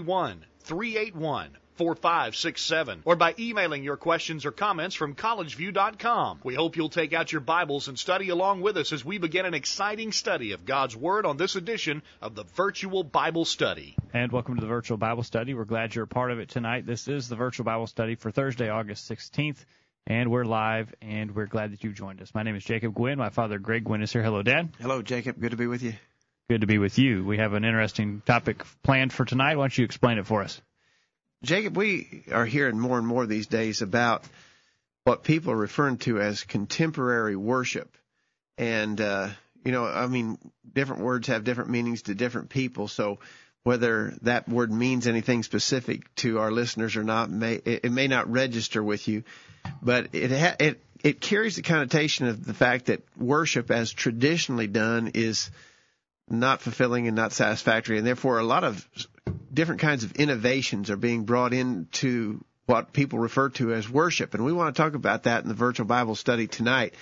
931 381 4567 or by emailing your questions or comments from collegeview.com. We hope you'll take out your Bibles and study along with us as we begin an exciting study of God's Word on this edition of the Virtual Bible Study. And welcome to the Virtual Bible Study. We're glad you're a part of it tonight. This is the Virtual Bible Study for Thursday, August 16th. And we're live, and we're glad that you've joined us. My name is Jacob Gwynn. My father, Greg Gwynn, is here. Hello, Dad. Hello, Jacob. Good to be with you. Good to be with you. We have an interesting topic planned for tonight. Why don't you explain it for us? Jacob, we are hearing more and more these days about what people are referring to as contemporary worship. And, uh, you know, I mean, different words have different meanings to different people. So whether that word means anything specific to our listeners or not, may, it may not register with you, but it, ha- it, it carries the connotation of the fact that worship as traditionally done is not fulfilling and not satisfactory, and therefore a lot of different kinds of innovations are being brought into what people refer to as worship, and we want to talk about that in the virtual Bible study tonight.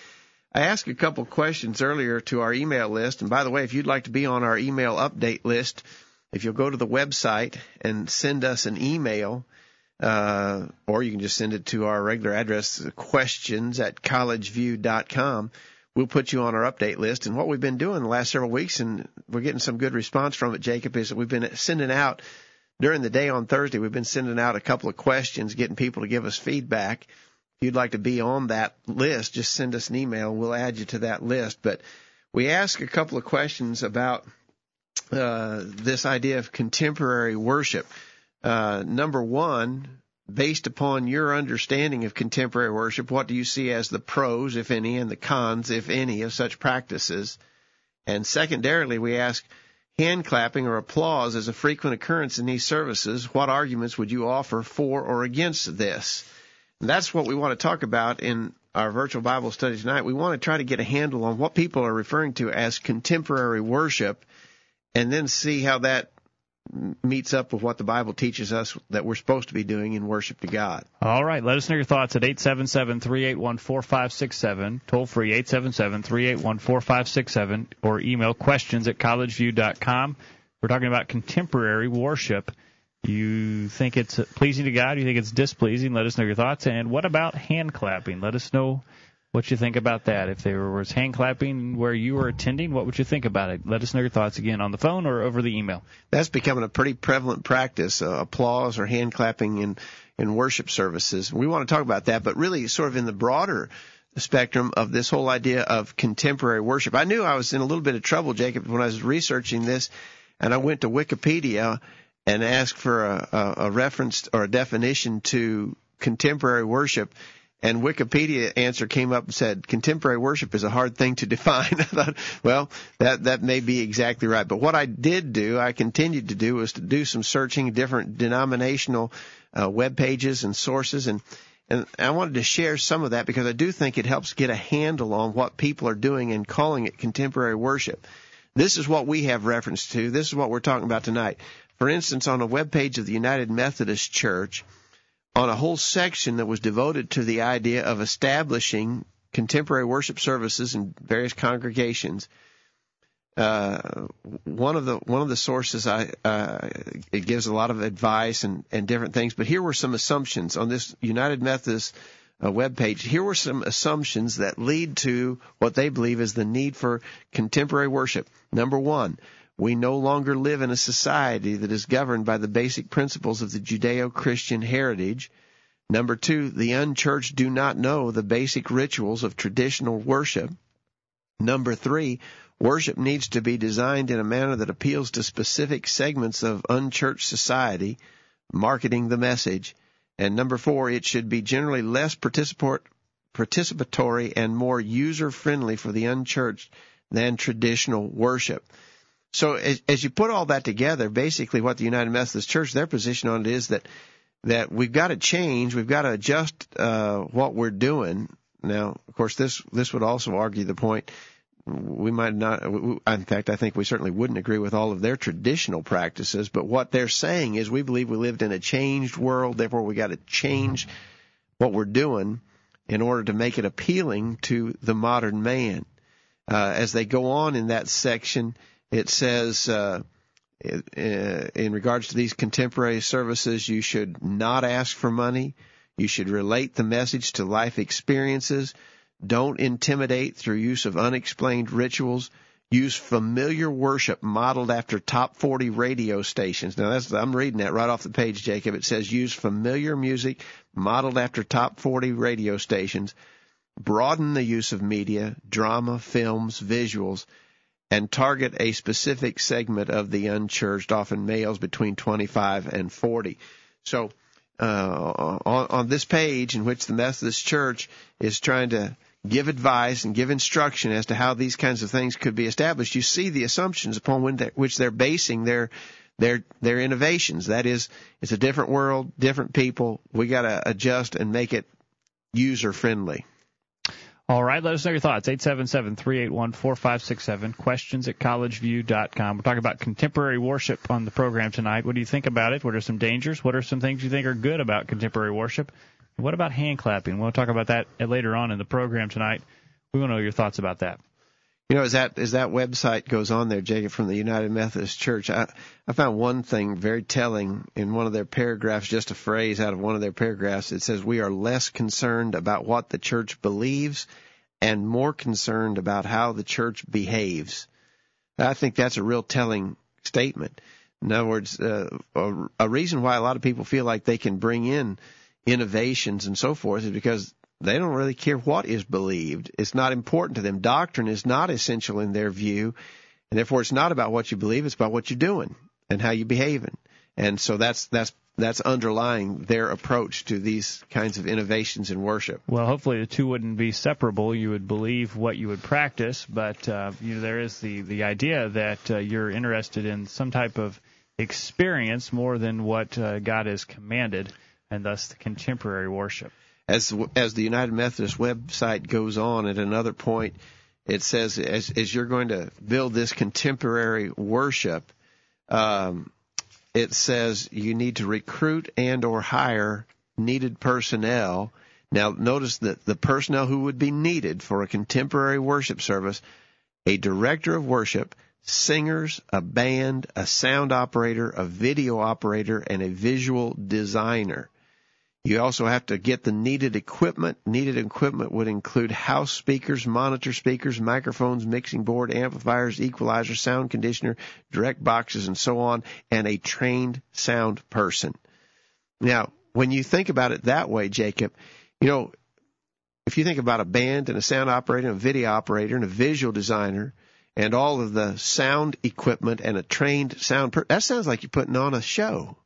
I asked a couple questions earlier to our email list, and by the way, if you'd like to be on our email update list, if you'll go to the website and send us an email, uh, or you can just send it to our regular address, questions at collegeview.com we'll put you on our update list. And what we've been doing the last several weeks, and we're getting some good response from it, Jacob, is that we've been sending out during the day on Thursday, we've been sending out a couple of questions, getting people to give us feedback. If you'd like to be on that list, just send us an email we'll add you to that list. But we ask a couple of questions about uh, this idea of contemporary worship. Uh, number one, based upon your understanding of contemporary worship, what do you see as the pros, if any, and the cons, if any, of such practices? And secondarily, we ask, hand clapping or applause is a frequent occurrence in these services. What arguments would you offer for or against this? And that's what we want to talk about in our virtual Bible study tonight. We want to try to get a handle on what people are referring to as contemporary worship and then see how that meets up with what the Bible teaches us that we're supposed to be doing in worship to God. All right. Let us know your thoughts at 877-381-4567, toll free 877-381-4567, or email questions at collegeview.com. We're talking about contemporary worship. You think it's pleasing to God? You think it's displeasing? Let us know your thoughts. And what about hand clapping? Let us know what you think about that. If there was hand clapping where you were attending, what would you think about it? Let us know your thoughts again on the phone or over the email. That's becoming a pretty prevalent practice, uh, applause or hand clapping in, in worship services. We want to talk about that, but really sort of in the broader spectrum of this whole idea of contemporary worship. I knew I was in a little bit of trouble, Jacob, when I was researching this, and I went to Wikipedia and asked for a, a, a reference or a definition to contemporary worship and Wikipedia answer came up and said contemporary worship is a hard thing to define. I thought, well, that that may be exactly right. But what I did do, I continued to do, was to do some searching, different denominational uh, web pages and sources, and and I wanted to share some of that because I do think it helps get a handle on what people are doing and calling it contemporary worship. This is what we have reference to. This is what we're talking about tonight. For instance, on a web page of the United Methodist Church on a whole section that was devoted to the idea of establishing contemporary worship services in various congregations. Uh, one of the one of the sources I uh, it gives a lot of advice and, and different things, but here were some assumptions on this United Methodist uh, web page. Here were some assumptions that lead to what they believe is the need for contemporary worship. Number one, we no longer live in a society that is governed by the basic principles of the Judeo-Christian heritage. Number two, the unchurched do not know the basic rituals of traditional worship. Number three, worship needs to be designed in a manner that appeals to specific segments of unchurched society, marketing the message. And number four, it should be generally less participatory and more user friendly for the unchurched than traditional worship. So as, as you put all that together, basically what the United Methodist Church, their position on it is that that we've got to change, we've got to adjust uh, what we're doing. Now, of course, this this would also argue the point we might not. In fact, I think we certainly wouldn't agree with all of their traditional practices. But what they're saying is, we believe we lived in a changed world. Therefore, we got to change what we're doing in order to make it appealing to the modern man. Uh, as they go on in that section, it says. Uh, in regards to these contemporary services, you should not ask for money. You should relate the message to life experiences. Don't intimidate through use of unexplained rituals. Use familiar worship modeled after top 40 radio stations. Now that's, I'm reading that right off the page, Jacob. It says use familiar music modeled after top 40 radio stations. Broaden the use of media, drama, films, visuals, and target a specific segment of the unchurched, often males between 25 and 40. So, uh, on, on this page in which the Methodist Church is trying to give advice and give instruction as to how these kinds of things could be established, you see the assumptions upon which they're basing their their their innovations. That is, it's a different world, different people. We got to adjust and make it user friendly. All right, let us know your thoughts. 877-381-4567. Questions at collegeview.com. We're talking about contemporary worship on the program tonight. What do you think about it? What are some dangers? What are some things you think are good about contemporary worship? What about hand clapping? We'll talk about that later on in the program tonight. We want to know your thoughts about that. You know, as that as that website goes on there, Jacob, from the United Methodist Church, I, I found one thing very telling in one of their paragraphs, just a phrase out of one of their paragraphs. It says, "We are less concerned about what the church believes, and more concerned about how the church behaves." I think that's a real telling statement. In other words, uh, a, a reason why a lot of people feel like they can bring in innovations and so forth is because they don't really care what is believed. It's not important to them. Doctrine is not essential in their view, and therefore it's not about what you believe, it's about what you're doing and how you're behaving. And so that's that's that's underlying their approach to these kinds of innovations in worship. Well, hopefully the two wouldn't be separable. You would believe what you would practice, but uh, you know there is the the idea that uh, you're interested in some type of experience more than what uh, God has commanded and thus the contemporary worship. As as the United Methodist website goes on at another point, it says as as you're going to build this contemporary worship, um, it says you need to recruit and or hire needed personnel. Now notice that the personnel who would be needed for a contemporary worship service, a director of worship, singers, a band, a sound operator, a video operator, and a visual designer. You also have to get the needed equipment. Needed equipment would include house speakers, monitor speakers, microphones, mixing board, amplifiers, equalizer, sound conditioner, direct boxes, and so on, and a trained sound person. Now, when you think about it that way, Jacob, you know, if you think about a band and a sound operator, and a video operator, and a visual designer, and all of the sound equipment and a trained sound person, that sounds like you're putting on a show.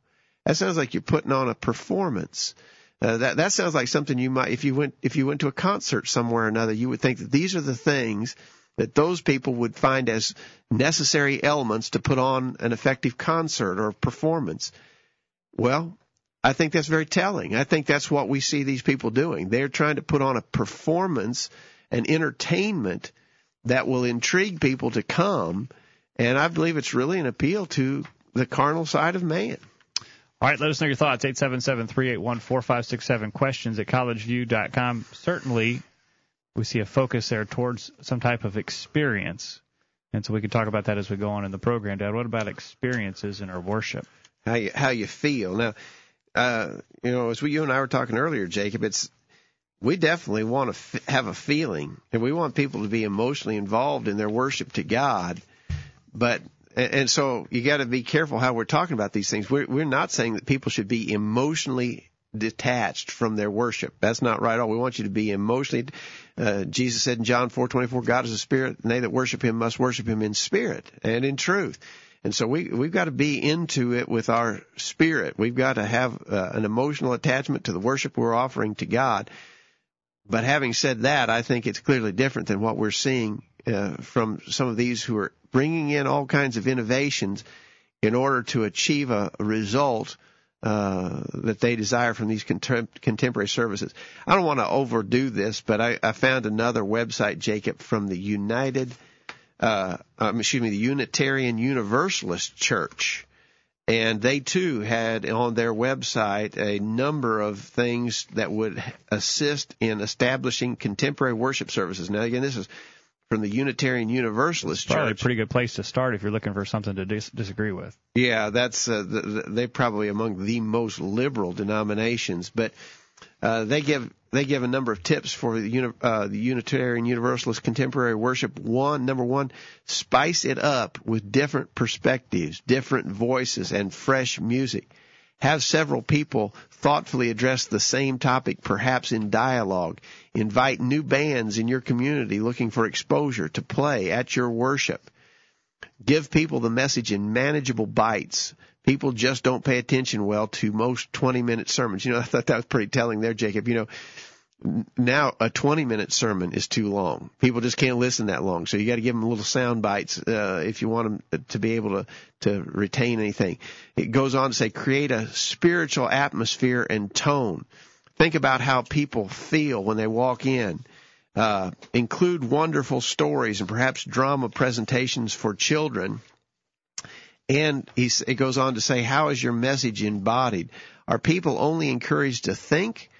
That sounds like you're putting on a performance. Uh, that that sounds like something you might if you went if you went to a concert somewhere or another you would think that these are the things that those people would find as necessary elements to put on an effective concert or performance. Well, I think that's very telling. I think that's what we see these people doing. They're trying to put on a performance, an entertainment that will intrigue people to come, and I believe it's really an appeal to the carnal side of man. All right, let us know your thoughts. 877-381-4567. Questions at collegeview.com. Certainly, we see a focus there towards some type of experience. And so we can talk about that as we go on in the program, Dad. What about experiences in our worship? How you, how you feel. Now, uh, you know, as we, you and I were talking earlier, Jacob, it's, we definitely want to f- have a feeling and we want people to be emotionally involved in their worship to God. But and so you got to be careful how we're talking about these things. We're, we're not saying that people should be emotionally detached from their worship. That's not right at all. We want you to be emotionally. Uh, Jesus said in John 4:24, "God is a spirit, and they that worship Him must worship Him in spirit and in truth." And so we we've got to be into it with our spirit. We've got to have uh, an emotional attachment to the worship we're offering to God. But having said that, I think it's clearly different than what we're seeing uh, from some of these who are bringing in all kinds of innovations in order to achieve a, result uh, that they desire from these contem- contemporary services. I don't want to overdo this, but I, I found another website, Jacob, from the United, uh, um, excuse me, the Unitarian Universalist Church. And they too had on their website a number of things that would assist in establishing contemporary worship services. Now, again, this is from the Unitarian Universalist Probably Church. a pretty good place to start if you're looking for something to dis- disagree with. Yeah, that's uh, the, the, they're probably among the most liberal denominations, but uh, they give they give a number of tips for the, uh, the Unitarian Universalist contemporary worship. One, number one, spice it up with different perspectives, different voices, and fresh music. Have several people thoughtfully address the same topic, perhaps in dialogue. Invite new bands in your community looking for exposure to play at your worship. Give people the message in manageable bites. People just don't pay attention well to most 20 minute sermons. You know, I thought that was pretty telling there, Jacob. You know, now a 20 minute sermon is too long. People just can't listen that long. So you got to give them little sound bites uh, if you want them to be able to to retain anything. It goes on to say create a spiritual atmosphere and tone. Think about how people feel when they walk in. Uh, include wonderful stories and perhaps drama presentations for children. And he, it goes on to say, how is your message embodied? Are people only encouraged to think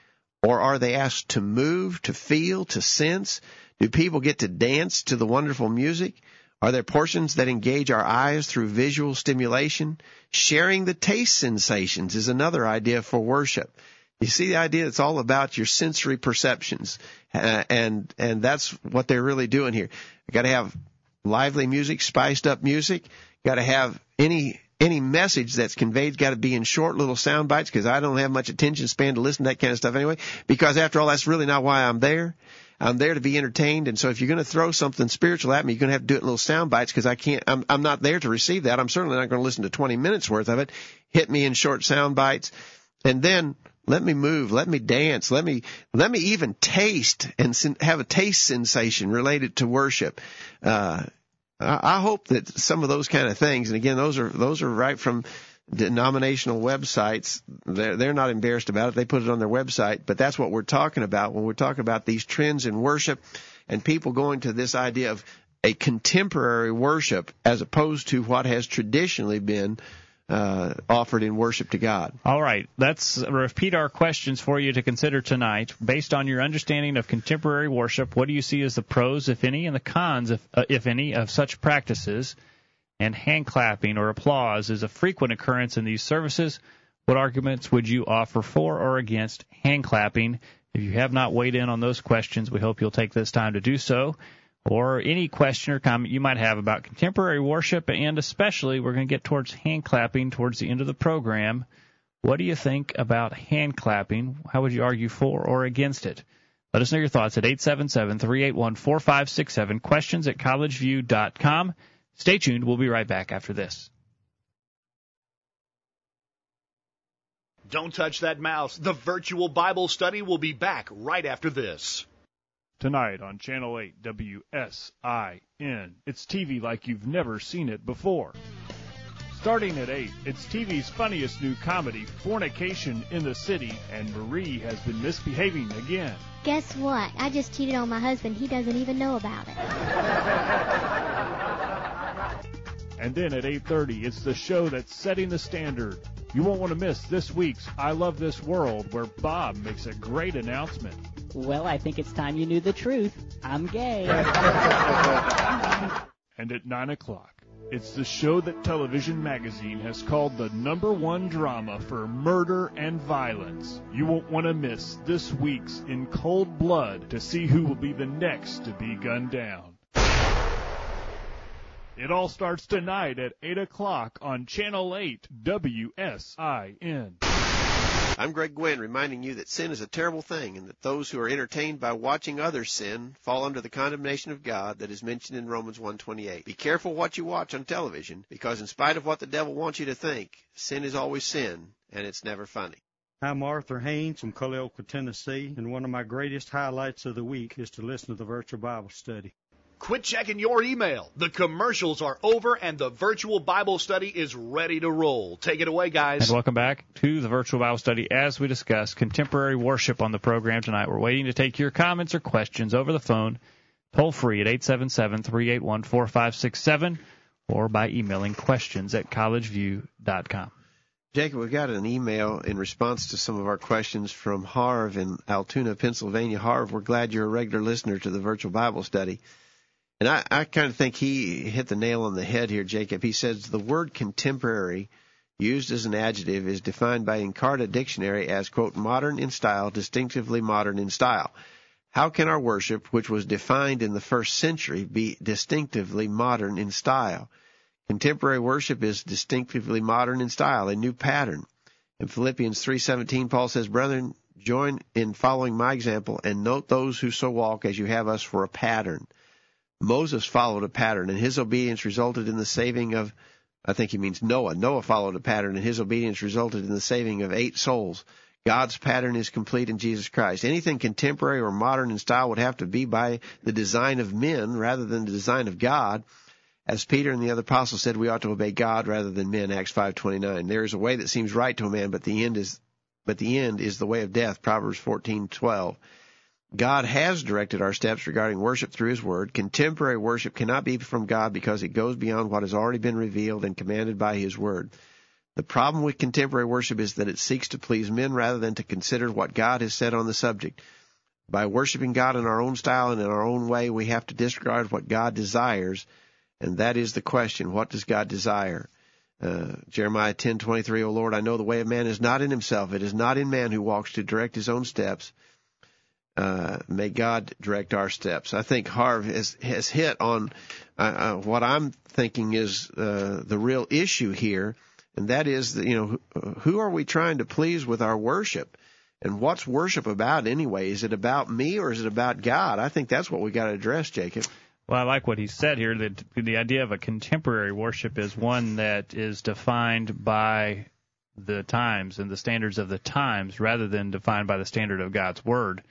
or are they asked to move, to feel, to sense? Do people get to dance to the wonderful music? Are there portions that engage our eyes through visual stimulation? Sharing the taste sensations is another idea for worship. You see the idea? It's all about your sensory perceptions, uh, and and that's what they're really doing here. You got to have lively music, spiced up music. Got to have any any message that's conveyed's got to be in short little sound bites because I don't have much attention span to listen to that kind of stuff anyway. Because after all, that's really not why I'm there. I'm there to be entertained, and so if you're going to throw something spiritual at me, you're going to have to do it in little sound bites because I can't. I'm I'm not there to receive that. I'm certainly not going to listen to 20 minutes worth of it. Hit me in short sound bites, and then let me move, let me dance, let me let me even taste and sen- have a taste sensation related to worship. Uh, I hope that some of those kind of things, and again, those are those are right from denominational websites. They're they're not embarrassed about it. They put it on their website, but that's what we're talking about when we're talking about these trends in worship and people going to this idea of a contemporary worship as opposed to what has traditionally been uh, offered in worship to God. All right, let's repeat our questions for you to consider tonight. Based on your understanding of contemporary worship, what do you see as the pros, if any, and the cons, if, uh, if any, of such practices? And hand clapping or applause is a frequent occurrence in these services. What arguments would you offer for or against hand clapping? If you have not weighed in on those questions, we hope you'll take this time to do so or any question or comment you might have about contemporary worship, and especially we're going to get towards hand clapping towards the end of the program. What do you think about hand clapping? How would you argue for or against it? Let us know your thoughts at 877-381-4567, questions at collegeview.com. Stay tuned. We'll be right back after this. Don't touch that mouse. The virtual Bible study will be back right after this. Tonight on Channel 8 WSIN. It's TV like you've never seen it before. Starting at 8, it's TV's funniest new comedy, Fornication in the City, and Marie has been misbehaving again. Guess what? I just cheated on my husband. He doesn't even know about it. And then at 8:30, it's the show that's setting the standard. You won't want to miss this week's I Love This World where Bob makes a great announcement. Well, I think it's time you knew the truth. I'm gay. and at 9 o'clock, it's the show that Television Magazine has called the number one drama for murder and violence. You won't want to miss this week's In Cold Blood to see who will be the next to be gunned down. It all starts tonight at 8 o'clock on Channel 8 WSIN. I'm Greg Gwynn reminding you that sin is a terrible thing and that those who are entertained by watching others sin fall under the condemnation of God that is mentioned in Romans 1:28. Be careful what you watch on television because in spite of what the devil wants you to think, sin is always sin and it's never funny. I'm Arthur Haynes from Culleoka, Tennessee, and one of my greatest highlights of the week is to listen to the virtual Bible study. Quit checking your email. The commercials are over and the virtual Bible study is ready to roll. Take it away, guys. And welcome back to the virtual Bible study as we discuss contemporary worship on the program tonight. We're waiting to take your comments or questions over the phone, toll free at 877 381 4567 or by emailing questions at collegeview.com. Jacob, we got an email in response to some of our questions from Harv in Altoona, Pennsylvania. Harv, we're glad you're a regular listener to the virtual Bible study. And I, I kind of think he hit the nail on the head here, Jacob. He says the word contemporary used as an adjective is defined by Encarta Dictionary as, quote, modern in style, distinctively modern in style. How can our worship, which was defined in the first century, be distinctively modern in style? Contemporary worship is distinctively modern in style, a new pattern. In Philippians 3:17, Paul says, "Brethren, join in following my example and note those who so walk as you have us for a pattern." Moses followed a pattern, and his obedience resulted in the saving of, I think he means Noah. Noah followed a pattern, and his obedience resulted in the saving of eight souls. God's pattern is complete in Jesus Christ. Anything contemporary or modern in style would have to be by the design of men rather than the design of God. As Peter and the other apostles said, we ought to obey God rather than men. Acts 5:29. There is a way that seems right to a man, but the end is, but the end is the way of death. Proverbs 14:12. God has directed our steps regarding worship through His Word. Contemporary worship cannot be from God because it goes beyond what has already been revealed and commanded by His Word. The problem with contemporary worship is that it seeks to please men rather than to consider what God has said on the subject. By worshiping God in our own style and in our own way, we have to disregard what God desires, and that is the question: What does God desire? Uh, Jeremiah 10:23, O Lord, I know the way of man is not in himself; it is not in man who walks to direct his own steps uh, may God direct our steps. I think Harv has, has hit on uh, uh, what I'm thinking is uh, the real issue here, and that is, that, you know, who are we trying to please with our worship? And what's worship about anyway? Is it about me or is it about God? I think that's what we got to address, Jacob. Well, I like what he said here. That the idea of a contemporary worship is one that is defined by the times and the standards of the times, rather than defined by the standard of God's word.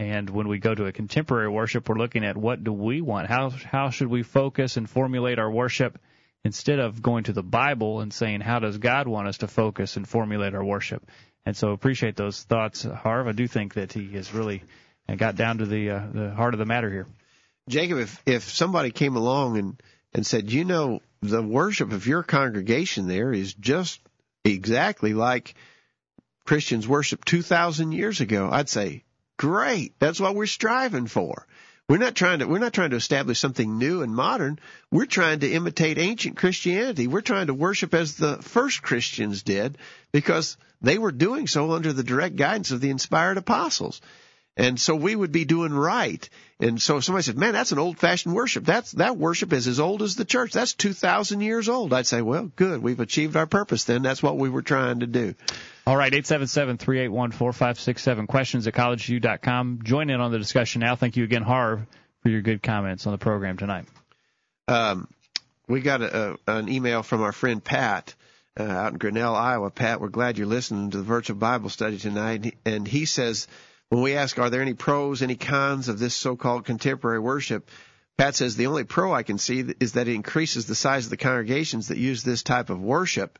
And when we go to a contemporary worship, we're looking at what do we want? How how should we focus and formulate our worship instead of going to the Bible and saying how does God want us to focus and formulate our worship? And so appreciate those thoughts, Harv. I do think that he has really got down to the uh, the heart of the matter here. Jacob, if if somebody came along and and said, you know, the worship of your congregation there is just exactly like Christians worship 2,000 years ago, I'd say, Great. That's what we're striving for. We're not trying to we're not trying to establish something new and modern. We're trying to imitate ancient Christianity. We're trying to worship as the first Christians did because they were doing so under the direct guidance of the inspired apostles. And so we would be doing right. And so somebody said, man, that's an old fashioned worship. That's, that worship is as old as the church. That's 2,000 years old. I'd say, well, good. We've achieved our purpose then. That's what we were trying to do. All right, 877-381-4567. Questions at collegeview.com. Join in on the discussion now. Thank you again, Harv, for your good comments on the program tonight. Um, we got a, a, an email from our friend Pat uh, out in Grinnell, Iowa. Pat, we're glad you're listening to the virtual Bible study tonight. And he says, when we ask, are there any pros, any cons of this so-called contemporary worship? Pat says the only pro I can see is that it increases the size of the congregations that use this type of worship.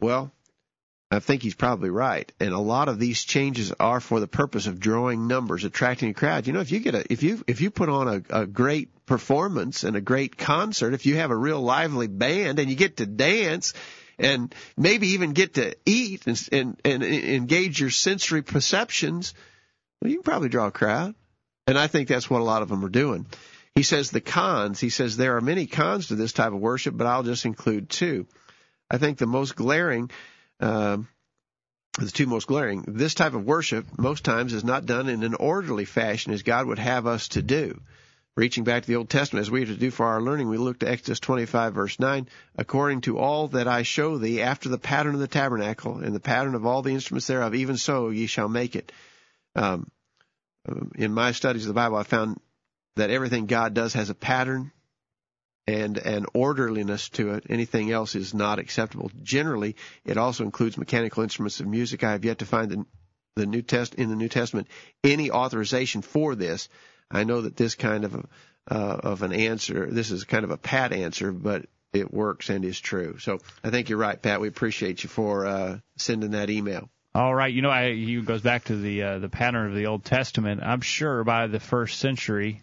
Well, I think he's probably right. And a lot of these changes are for the purpose of drawing numbers, attracting a crowd. You know, if you get a, if you, if you put on a, a great performance and a great concert, if you have a real lively band and you get to dance and maybe even get to eat and, and, and engage your sensory perceptions, well, you can probably draw a crowd. And I think that's what a lot of them are doing. He says the cons, he says there are many cons to this type of worship, but I'll just include two. I think the most glaring um, the two most glaring. This type of worship, most times, is not done in an orderly fashion as God would have us to do. Reaching back to the Old Testament, as we are to do for our learning, we look to Exodus 25, verse 9. According to all that I show thee, after the pattern of the tabernacle, and the pattern of all the instruments thereof, even so ye shall make it. Um, in my studies of the Bible, I found that everything God does has a pattern and an orderliness to it. Anything else is not acceptable. Generally, it also includes mechanical instruments of music. I have yet to find the, the New Test in the New Testament any authorization for this. I know that this kind of a, uh, of an answer, this is kind of a pat answer, but it works and is true. So I think you're right, Pat. We appreciate you for uh, sending that email. All right, you know, I, he goes back to the uh, the pattern of the Old Testament. I'm sure by the first century,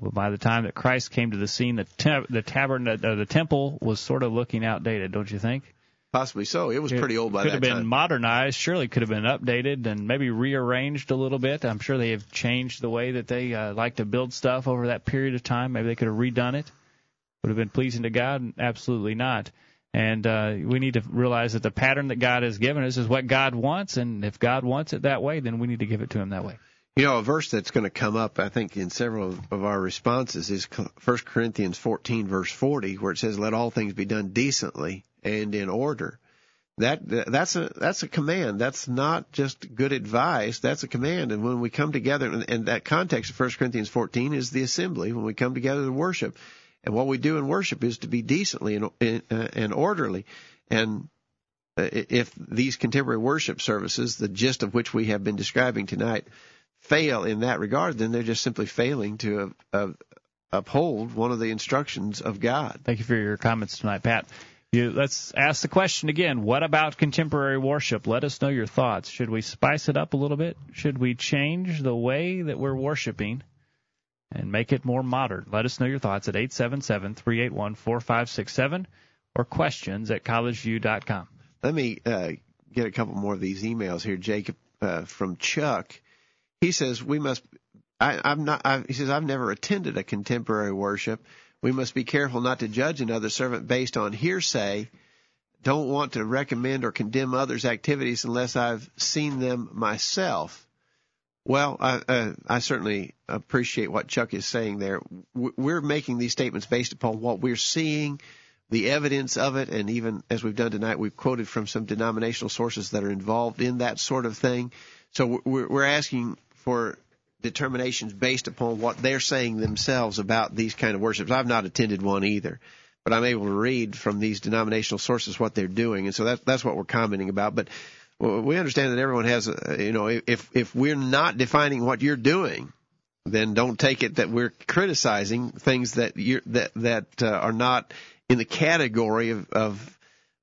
by the time that Christ came to the scene, the te- the tavern, uh, the temple was sort of looking outdated, don't you think? Possibly so. It was pretty old by that time. could have been modernized. Surely could have been updated and maybe rearranged a little bit. I'm sure they have changed the way that they uh, like to build stuff over that period of time. Maybe they could have redone it. Would have been pleasing to God? Absolutely not. And uh, we need to realize that the pattern that God has given us is what God wants, and if God wants it that way, then we need to give it to Him that way. You know, a verse that's going to come up, I think, in several of our responses is 1 Corinthians 14, verse 40, where it says, "Let all things be done decently and in order." That that's a that's a command. That's not just good advice. That's a command. And when we come together, and, and that context of 1 Corinthians 14 is the assembly. When we come together to worship, and what we do in worship is to be decently and, and uh, orderly. And uh, if these contemporary worship services, the gist of which we have been describing tonight, fail in that regard, then they're just simply failing to uh, uphold one of the instructions of God. Thank you for your comments tonight, Pat. You, let's ask the question again. What about contemporary worship? Let us know your thoughts. Should we spice it up a little bit? Should we change the way that we're worshiping and make it more modern? Let us know your thoughts at 877-381-4567 or questions at collegeview.com. Let me uh, get a couple more of these emails here, Jacob, uh, from Chuck. He says we must. I, I'm not. I, he says I've never attended a contemporary worship. We must be careful not to judge another servant based on hearsay. Don't want to recommend or condemn others' activities unless I've seen them myself. Well, I, uh, I certainly appreciate what Chuck is saying there. We're making these statements based upon what we're seeing, the evidence of it, and even as we've done tonight, we've quoted from some denominational sources that are involved in that sort of thing. So we're, we're asking for determinations based upon what they're saying themselves about these kind of worships. I've not attended one either, but I'm able to read from these denominational sources what they're doing, and so that's that's what we're commenting about. But we understand that everyone has, a, you know, if if we're not defining what you're doing, then don't take it that we're criticizing things that you that that uh, are not in the category of, of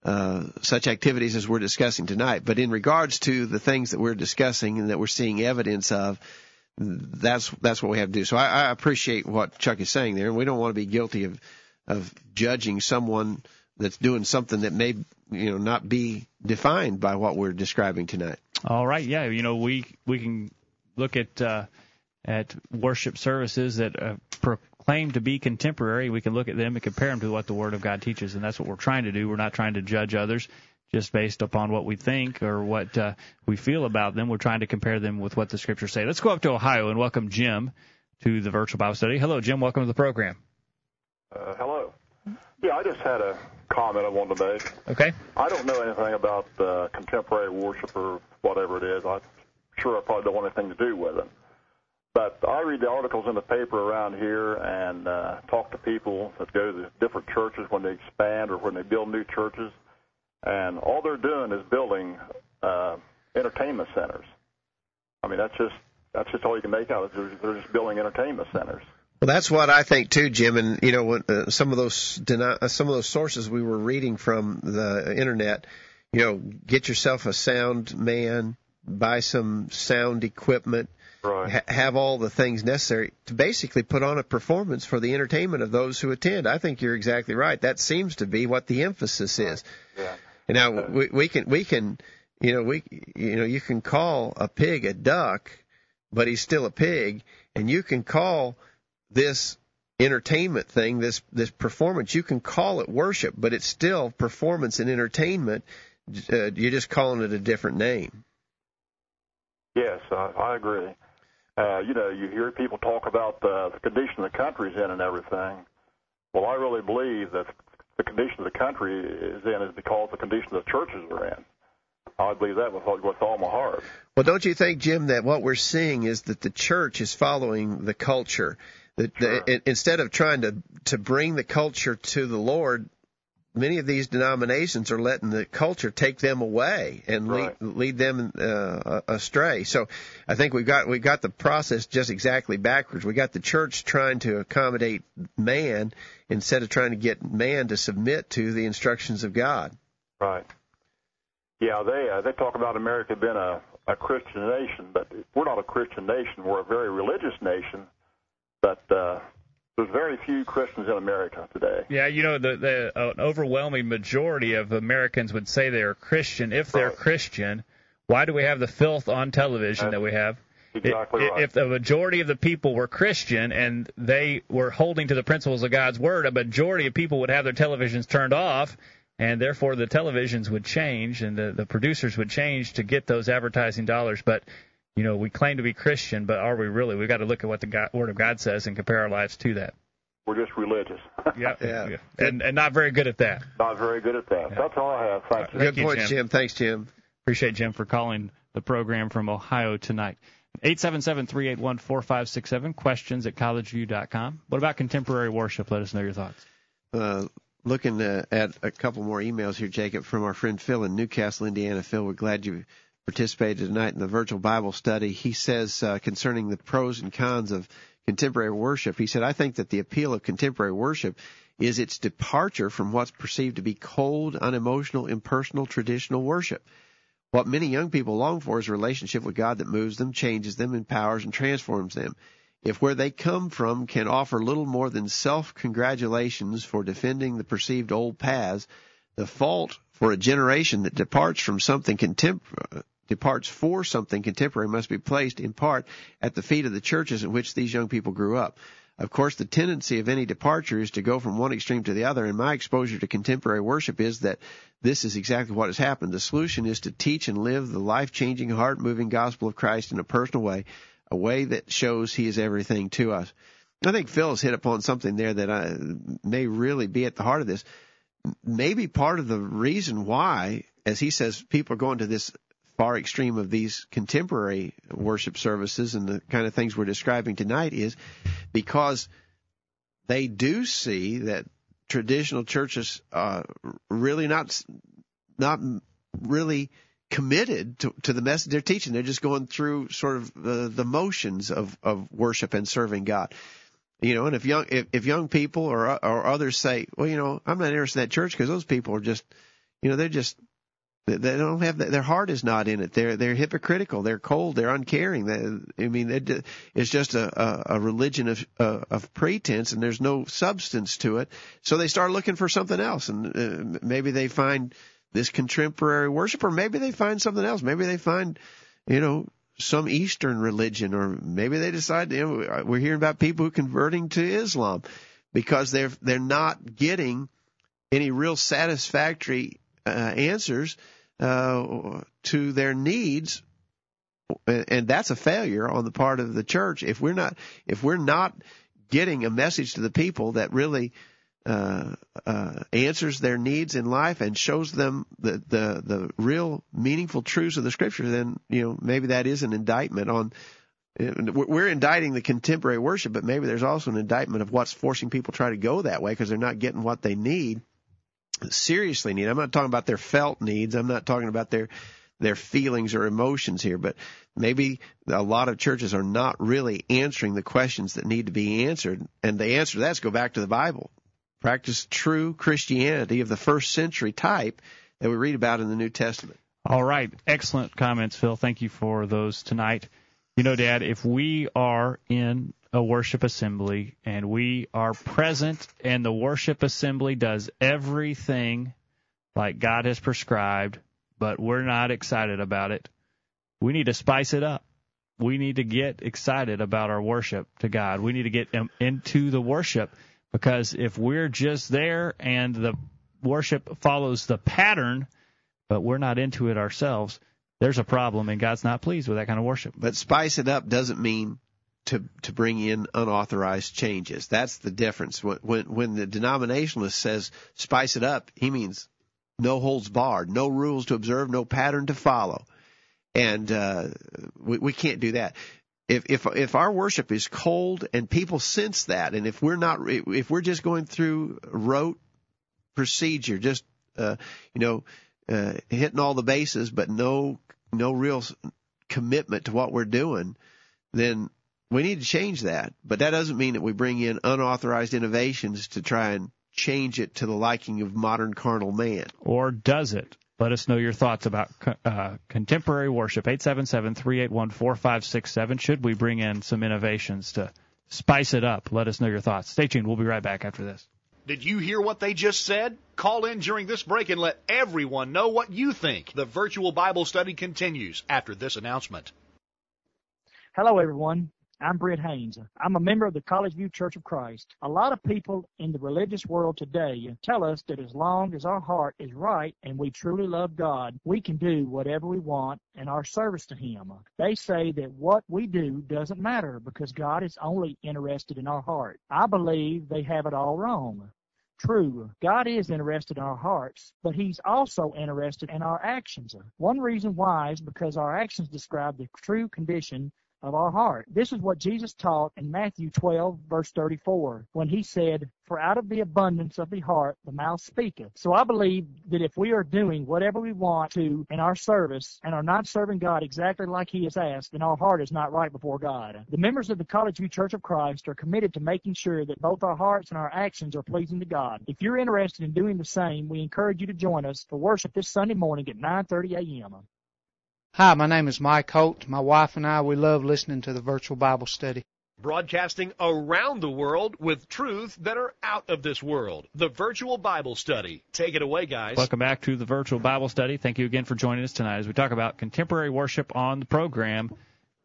uh, such activities as we're discussing tonight. But in regards to the things that we're discussing and that we're seeing evidence of, that's that's what we have to do. So I, I appreciate what Chuck is saying there, and we don't want to be guilty of of judging someone that's doing something that may you know not be defined by what we're describing tonight. All right, yeah, you know we we can look at uh, at worship services that uh, proclaim to be contemporary. We can look at them and compare them to what the Word of God teaches, and that's what we're trying to do. We're not trying to judge others just based upon what we think or what uh, we feel about them. We're trying to compare them with what the Scriptures say. Let's go up to Ohio and welcome Jim to the virtual Bible study. Hello, Jim. Welcome to the program. Uh, hello. Yeah, I just had a comment I wanted to make. Okay. I don't know anything about uh, contemporary worship or whatever it is. I'm sure I probably don't want anything to do with it. But I read the articles in the paper around here and uh, talk to people that go to different churches when they expand or when they build new churches, and all they're doing is building uh, entertainment centers. I mean, that's just that's just all you can make out. They're, they're just building entertainment centers. Well, that's what I think too, Jim. And you know, uh, some of those uh, some of those sources we were reading from the internet, you know, get yourself a sound man, buy some sound equipment, right. ha- have all the things necessary to basically put on a performance for the entertainment of those who attend. I think you're exactly right. That seems to be what the emphasis is. Yeah. And now we, we can we can you know we you know you can call a pig a duck, but he's still a pig, and you can call this entertainment thing, this this performance, you can call it worship, but it's still performance and entertainment. Uh, you're just calling it a different name. Yes, I, I agree. Uh, you know, you hear people talk about the, the condition the country's in and everything. Well, I really believe that the condition the country is in is because the condition the churches are in. I believe that with, with all my heart. Well, don't you think, Jim, that what we're seeing is that the church is following the culture? That Sure. the, instead of trying to to bring the culture to the Lord, many of these denominations are letting the culture take them away and Right. lead, lead them uh, astray. So, I think we've got we've got the process just exactly backwards. We got the church trying to accommodate man instead of trying to get man to submit to the instructions of God. Right. Yeah, they uh, they talk about America being a a Christian nation, but we're not a Christian nation. We're a very religious nation. But uh, there's very few Christians in America today. Yeah, you know, the, the uh, an overwhelming majority of Americans would say they're Christian. If they're Right. Christian, why do we have the filth on television that we have? Exactly I- right. If the majority of the people were Christian and they were holding to the principles of God's word, a majority of people would have their televisions turned off, and therefore the televisions would change and the, the producers would change to get those advertising dollars. But you know, we claim to be Christian, but are we really? We've got to look at what the God, Word of God says and compare our lives to that. We're just religious. Yeah, Yeah. and and not very good at that. Not very good at that. That's all I have. Thank you. Thank Good you, point, Jim. Jim. Thanks, Jim. Appreciate Jim for calling the program from Ohio tonight. 877-381-4567. Questions at collegeview.com. What about contemporary worship? Let us know your thoughts. uh, looking uh, at a couple more emails here, Jacob, from our friend Phil in Newcastle, Indiana. Phil, we're glad you participated tonight in the virtual Bible study. He says uh, concerning the pros and cons of contemporary worship, he said, I think that the appeal of contemporary worship is its departure from what's perceived to be cold, unemotional, impersonal, traditional worship. What many young people long for is a relationship with God that moves them, changes them, empowers, and transforms them. If where they come from can offer little more than self congratulations for defending the perceived old paths, the fault for a generation that departs from something contempor- departs for something contemporary must be placed in part at the feet of the churches in which these young people grew up. Of course, the tendency of any departure is to go from one extreme to the other, and my exposure to contemporary worship is that this is exactly what has happened. The solution is to teach and live the life changing, heart moving gospel of Christ in a personal way, a way that shows He is everything to us. I think Phil has hit upon something there that I, may really be at the heart of this. Maybe part of the reason why, as he says, people are going to this far extreme of these contemporary worship services and the kind of things we're describing tonight is because they do see that traditional churches are really not not really committed to, to the message they're teaching. They're just going through sort of the, the motions of, of worship and serving God. You know, and if young if, if young people or or others say, well, you know, I'm not interested in that church because those people are just, you know, they're just they don't have their heart is not in it. They're they're hypocritical. They're cold. They're uncaring. They, I mean, it, it's just a, a, religion of uh, of pretense, and there's no substance to it. So they start looking for something else, and uh, maybe they find this contemporary worship, or maybe they find something else. Maybe they find, you know, some Eastern religion, or maybe they decide. You know, we're hearing about people converting to Islam because they're they're not getting any real satisfactory uh, answers uh, to their needs, and that's a failure on the part of the church. If we're not if we're not getting a message to the people that really uh, uh, answers their needs in life and shows them the, the the real meaningful truths of the scripture, then you know maybe that is an indictment on. We're indicting the contemporary worship, but maybe there's also an indictment of what's forcing people to try to go that way because they're not getting what they need seriously need. I'm not talking about their felt needs. I'm not talking about their their feelings or emotions here, but maybe a lot of churches are not really answering the questions that need to be answered. And the answer to that is go back to the Bible. Practice true Christianity of the first century type that we read about in the New Testament. All right. Excellent comments, Phil. Thank you for those tonight. You know, Dad, if we are in a worship assembly and we are present and the worship assembly does everything like God has prescribed, but we're not excited about it, we need to spice it up. We need to get excited about our worship to God. We need to get into the worship because if we're just there and the worship follows the pattern, but we're not into it ourselves, there's a problem and God's not pleased with that kind of worship. But spice it up doesn't mean to to bring in unauthorized changes. That's the difference. When when, when the denominationalist says spice it up, he means no holds barred, no rules to observe, no pattern to follow, and uh, we, we can't do that. If if if our worship is cold and people sense that, and if we're not, if we're just going through rote procedure, just uh, you know, uh, hitting all the bases, but no no real commitment to what we're doing, then we need to change that. But that doesn't mean that we bring in unauthorized innovations to try and change it to the liking of modern carnal man. Or does it? Let us know your thoughts about uh, contemporary worship. 877-381-4567. Should we bring in some innovations to spice it up? Let us know your thoughts. Stay tuned. We'll be right back after this. Did you hear what they just said? Call in during this break and let everyone know what you think. The virtual Bible study continues after this announcement. Hello, everyone. I'm Britt Haynes. I'm a member of the College View Church of Christ. A lot of people in the religious world today tell us that as long as our heart is right and we truly love God, we can do whatever we want in our service to Him. They say that what we do doesn't matter because God is only interested in our heart. I believe they have it all wrong. True, God is interested in our hearts, but He's also interested in our actions. One reason why is because our actions describe the true condition of our heart. This is what Jesus taught in Matthew 12, verse 34, when he said, For out of the abundance of the heart the mouth speaketh. So I believe that if we are doing whatever we want to in our service and are not serving God exactly like he has asked, then our heart is not right before God. The members of the College View Church of Christ are committed to making sure that both our hearts and our actions are pleasing to God. If you're interested in doing the same, we encourage you to join us for worship this Sunday morning at 9:30 a.m. Hi, my name is Mike Holt. My wife and I, we love listening to the virtual Bible study. Broadcasting around the world with truths that are out of this world. The virtual Bible study. Take it away, guys. Welcome back to the virtual Bible study. Thank you again for joining us tonight as we talk about contemporary worship on the program.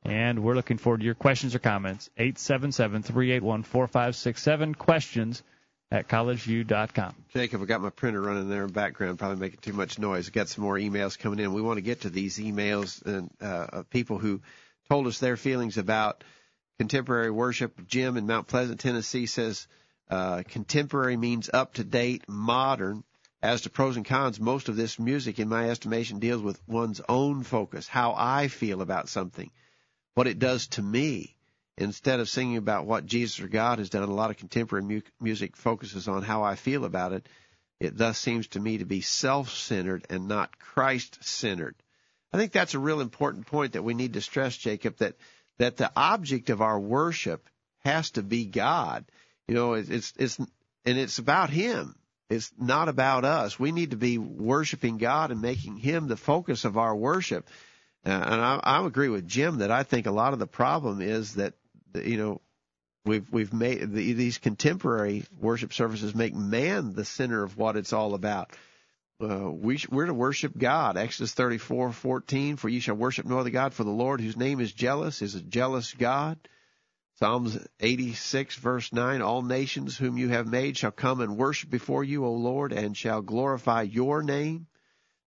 And we're looking forward to your questions or comments. 877 381 4567. Questions at collegeview.com. Jacob, I've got my printer running there in the background, probably making too much noise. I got some more emails coming in. We want to get to these emails and uh, of people who told us their feelings about contemporary worship. Jim in Mount Pleasant, Tennessee says uh, contemporary means up to date, modern. As to pros and cons, most of this music, in my estimation, deals with one's own focus, how I feel about something, what it does to me instead of singing about what Jesus or God has done, a lot of contemporary mu- music focuses on how I feel about it. It thus seems to me to be self-centered and not Christ-centered. I think that's a real important point that we need to stress, Jacob, that, that the object of our worship has to be God. You know, it's, it's, and it's about Him. It's not about us. We need to be worshiping God and making Him the focus of our worship. Uh, and I, I agree with Jim that I think a lot of the problem is that you know, we've we've made the, these contemporary worship services make man the center of what it's all about. Uh, we we're to worship God. Exodus 34:14, for you shall worship no other God, for the Lord, whose name is jealous, is a jealous God. Psalms 86 verse 9, all nations whom you have made shall come and worship before you, O Lord, and shall glorify your name.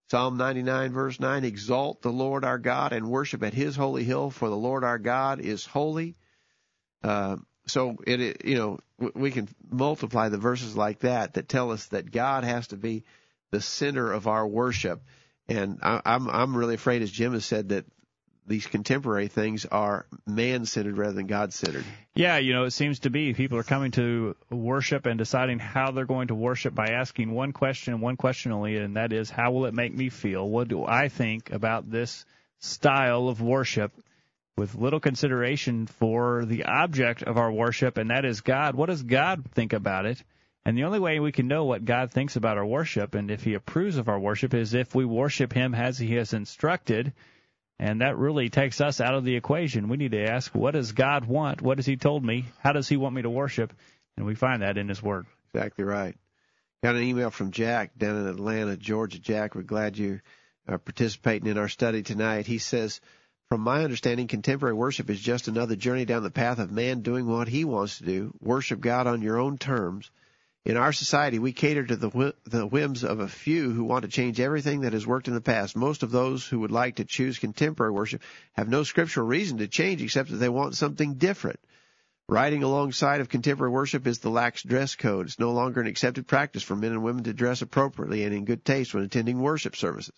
Psalm 99 verse 9, exalt the Lord our God and worship at his holy hill, for the Lord our God is holy. Uh, so it, you know, we can multiply the verses like that that tell us that God has to be the center of our worship. And I, I'm I'm really afraid, as Jim has said, that these contemporary things are man centered rather than God centered. Yeah, you know, it seems to be people are coming to worship and deciding how they're going to worship by asking one question, one question only, and that is, how will it make me feel? What do I think about this style of worship? With little consideration for the object of our worship, and that is God. What does God think about it? And the only way we can know what God thinks about our worship and if He approves of our worship is if we worship Him as He has instructed. And that really takes us out of the equation. We need to ask, what does God want? What has He told me? How does He want me to worship? And we find that in His Word. Exactly right. Got an email from Jack down in Atlanta, Georgia. Jack, we're glad you are uh, participating in our study tonight. He says, from my understanding, contemporary worship is just another journey down the path of man doing what he wants to do. Worship God on your own terms. In our society, we cater to the, whims of a few who want to change everything that has worked in the past. Most of those who would like to choose contemporary worship have no scriptural reason to change except that they want something different. Riding alongside of contemporary worship is the lax dress code. It's no longer an accepted practice for men and women to dress appropriately and in good taste when attending worship services.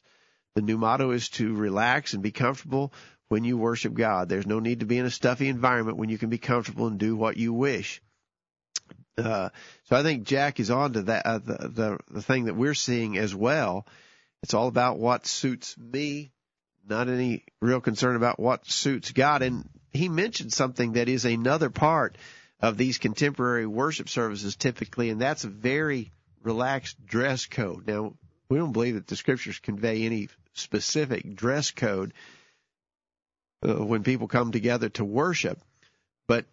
The new motto is to relax and be comfortable when you worship God. There's no need to be in a stuffy environment when you can be comfortable and do what you wish. Uh, so I think Jack is on to that, uh, the, the, the thing that we're seeing as well. It's all about what suits me, not any real concern about what suits God. And he mentioned something that is another part of these contemporary worship services typically, and that's a very relaxed dress code. Now, we don't believe that the scriptures convey any specific dress code uh, when people come together to worship, but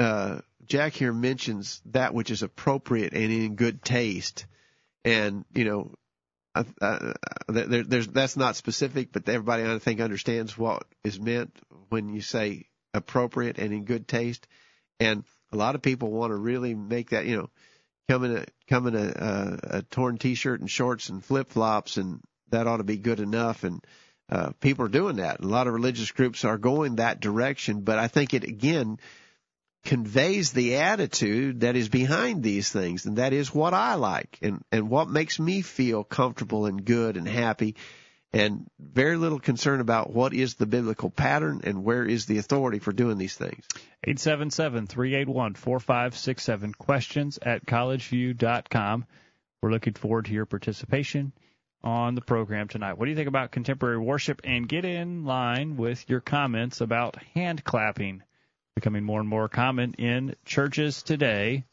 uh, Jack here mentions that which is appropriate and in good taste, and you know, uh, uh, there, there's that's not specific, but everybody I think understands what is meant when you say appropriate and in good taste, and a lot of people want to really make that you know come in a a, a, a torn t-shirt and shorts and flip flops and that ought to be good enough. And uh, people are doing that. A lot of religious groups are going that direction, but I think it again conveys the attitude that is behind these things, and that is what I like and, and what makes me feel comfortable and good and happy, and very little concern about what is the biblical pattern and where is the authority for doing these things. 877-381-4567 questions at collegeview.com. We're looking forward to your participation on the program tonight. What do you think about contemporary worship? And get in line with your comments about hand clapping becoming more and more common in churches today,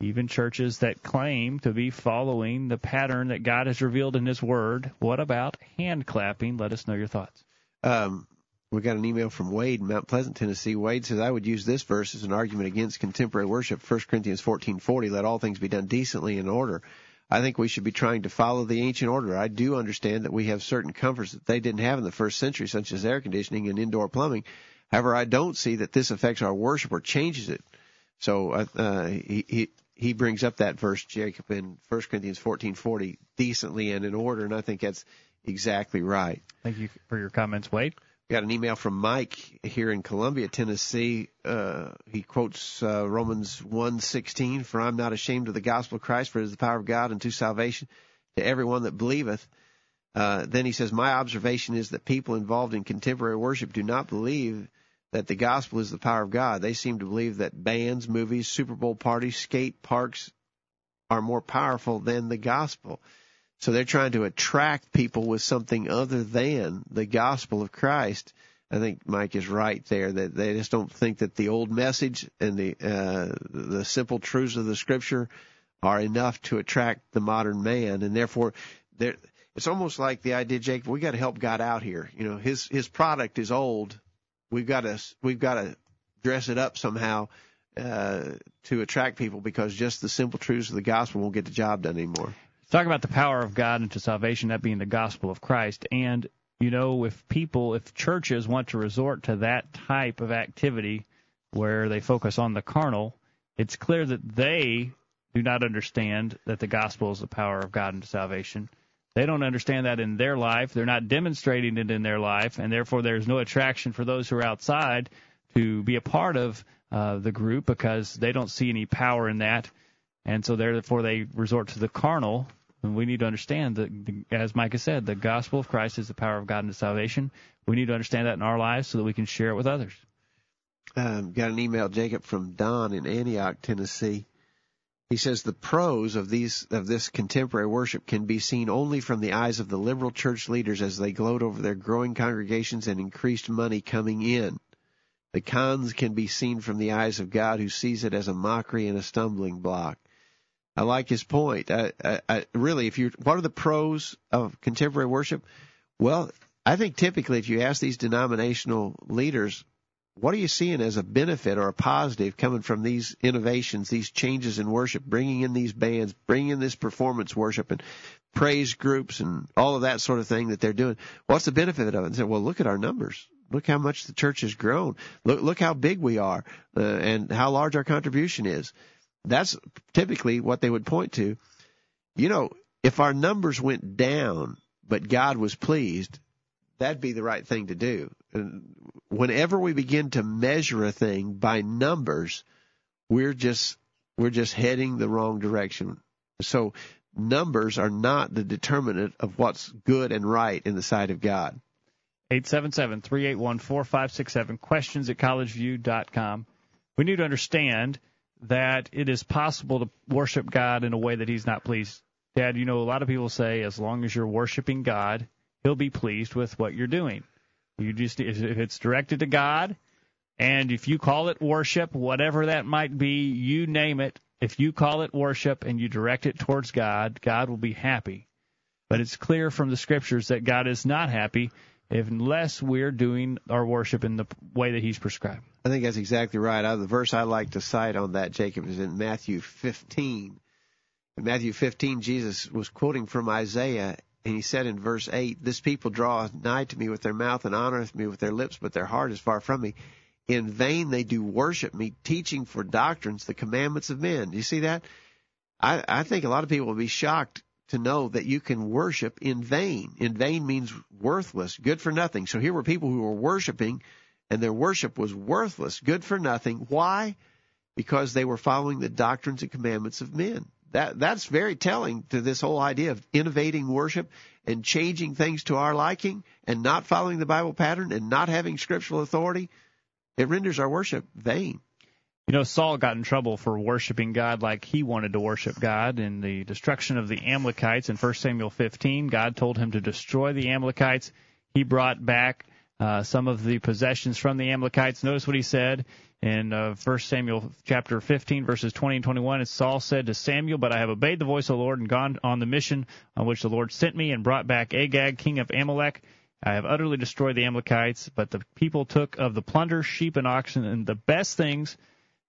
even churches that claim to be following the pattern that God has revealed in His Word. What about hand clapping? Let us know your thoughts. Um, we got an email from Wade in Mount Pleasant, Tennessee. Wade says, I would use this verse as an argument against contemporary worship. 1 Corinthians 14:40, let all things be done decently in order. I think we should be trying to follow the ancient order. I do understand that we have certain comforts that they didn't have in the first century, such as air conditioning and indoor plumbing. However, I don't see that this affects our worship or changes it. So uh, uh, he, he he brings up that verse, Jacob, in 1 Corinthians 14:40, decently and in order, and I think that's exactly right. Thank you for your comments, Wade. We got an email from Mike here in Columbia, Tennessee. Uh, he quotes uh, Romans 1:16, "For I'm not ashamed of the gospel of Christ, for it is the power of God unto salvation to everyone that believeth." Uh, then he says, "My observation is that people involved in contemporary worship do not believe that the gospel is the power of God. They seem to believe that bands, movies, Super Bowl parties, skate parks are more powerful than the gospel. So they're trying to attract people with something other than the gospel of Christ. I think Mike is right there that they just don't think that the old message and the uh, the simple truths of the scripture are enough to attract the modern man, and therefore, it's almost like the idea, Jake. We got to help God out here. You know, his his product is old, we've got to we've got to dress it up somehow uh, to attract people because just the simple truths of the gospel won't get the job done anymore. Talk about the power of God into salvation, that being the gospel of Christ, and you know if people, if churches want to resort to that type of activity where they focus on the carnal, it's clear that they do not understand that the gospel is the power of God into salvation they don't understand that in their life. They're not demonstrating it in their life, and therefore there's no attraction for those who are outside to be a part of uh, the group because they don't see any power in that, and so therefore they resort to the carnal. And we need to understand that, as Micah said, the gospel of Christ is the power of God into salvation. We need to understand that in our lives so that we can share it with others. Um, got an email, Jacob, from Don in Antioch, Tennessee. He says the pros of these of this contemporary worship can be seen only from the eyes of the liberal church leaders as they gloat over their growing congregations and increased money coming in. The cons can be seen from the eyes of God who sees it as a mockery and a stumbling block. I like his point. I, I, I really, if you, what are the pros of contemporary worship? Well, I think typically if you ask these denominational leaders, what are you seeing as a benefit or a positive coming from these innovations, these changes in worship, bringing in these bands, bringing in this performance worship and praise groups and all of that sort of thing that they're doing? What's the benefit of it? And say, well, look at our numbers. Look how much the church has grown. Look, look how big we are uh, and how large our contribution is. That's typically what they would point to. You know, if our numbers went down, but God was pleased, that'd be the right thing to do. And whenever we begin to measure a thing by numbers, we're just we're just heading the wrong direction. So numbers are not the determinant of what's good and right in the sight of God. 877-381-4567, questions at collegeview.com. We need to understand that it is possible to worship God in a way that he's not pleased. Dad, you know, a lot of people say as long as you're worshiping God, he'll be pleased with what you're doing. You just if it's directed to God, and if you call it worship, whatever that might be, you name it, if you call it worship and you direct it towards God, God will be happy. But it's clear from the scriptures that God is not happy unless we're doing our worship in the way that He's prescribed. I think that's exactly right. The verse I like to cite on that, Jacob, is in Matthew 15. In Matthew 15, Jesus was quoting from Isaiah, and he said in verse 8, This people draw nigh to me with their mouth and honoreth me with their lips, but their heart is far from me. In vain they do worship me, teaching for doctrines the commandments of men. Do you see that? I, I think a lot of people will be shocked to know that you can worship in vain. In vain means worthless, good for nothing. So here were people who were worshiping, and their worship was worthless, good for nothing. Why? Because they were following the doctrines and commandments of men. That that's very telling to this whole idea of innovating worship and changing things to our liking and not following the Bible pattern and not having scriptural authority. It renders our worship vain. You know, Saul got in trouble for worshiping God like he wanted to worship God. In the destruction of the Amalekites in 1 Samuel 15, God told him to destroy the Amalekites. He brought back uh, some of the possessions from the Amalekites. Notice what he said in uh, 1 Samuel chapter 15, verses 20 and 21. And Saul said to Samuel, But I have obeyed the voice of the Lord and gone on the mission on which the Lord sent me and brought back Agag, king of Amalek. I have utterly destroyed the Amalekites, but the people took of the plunder, sheep and oxen, and the best things –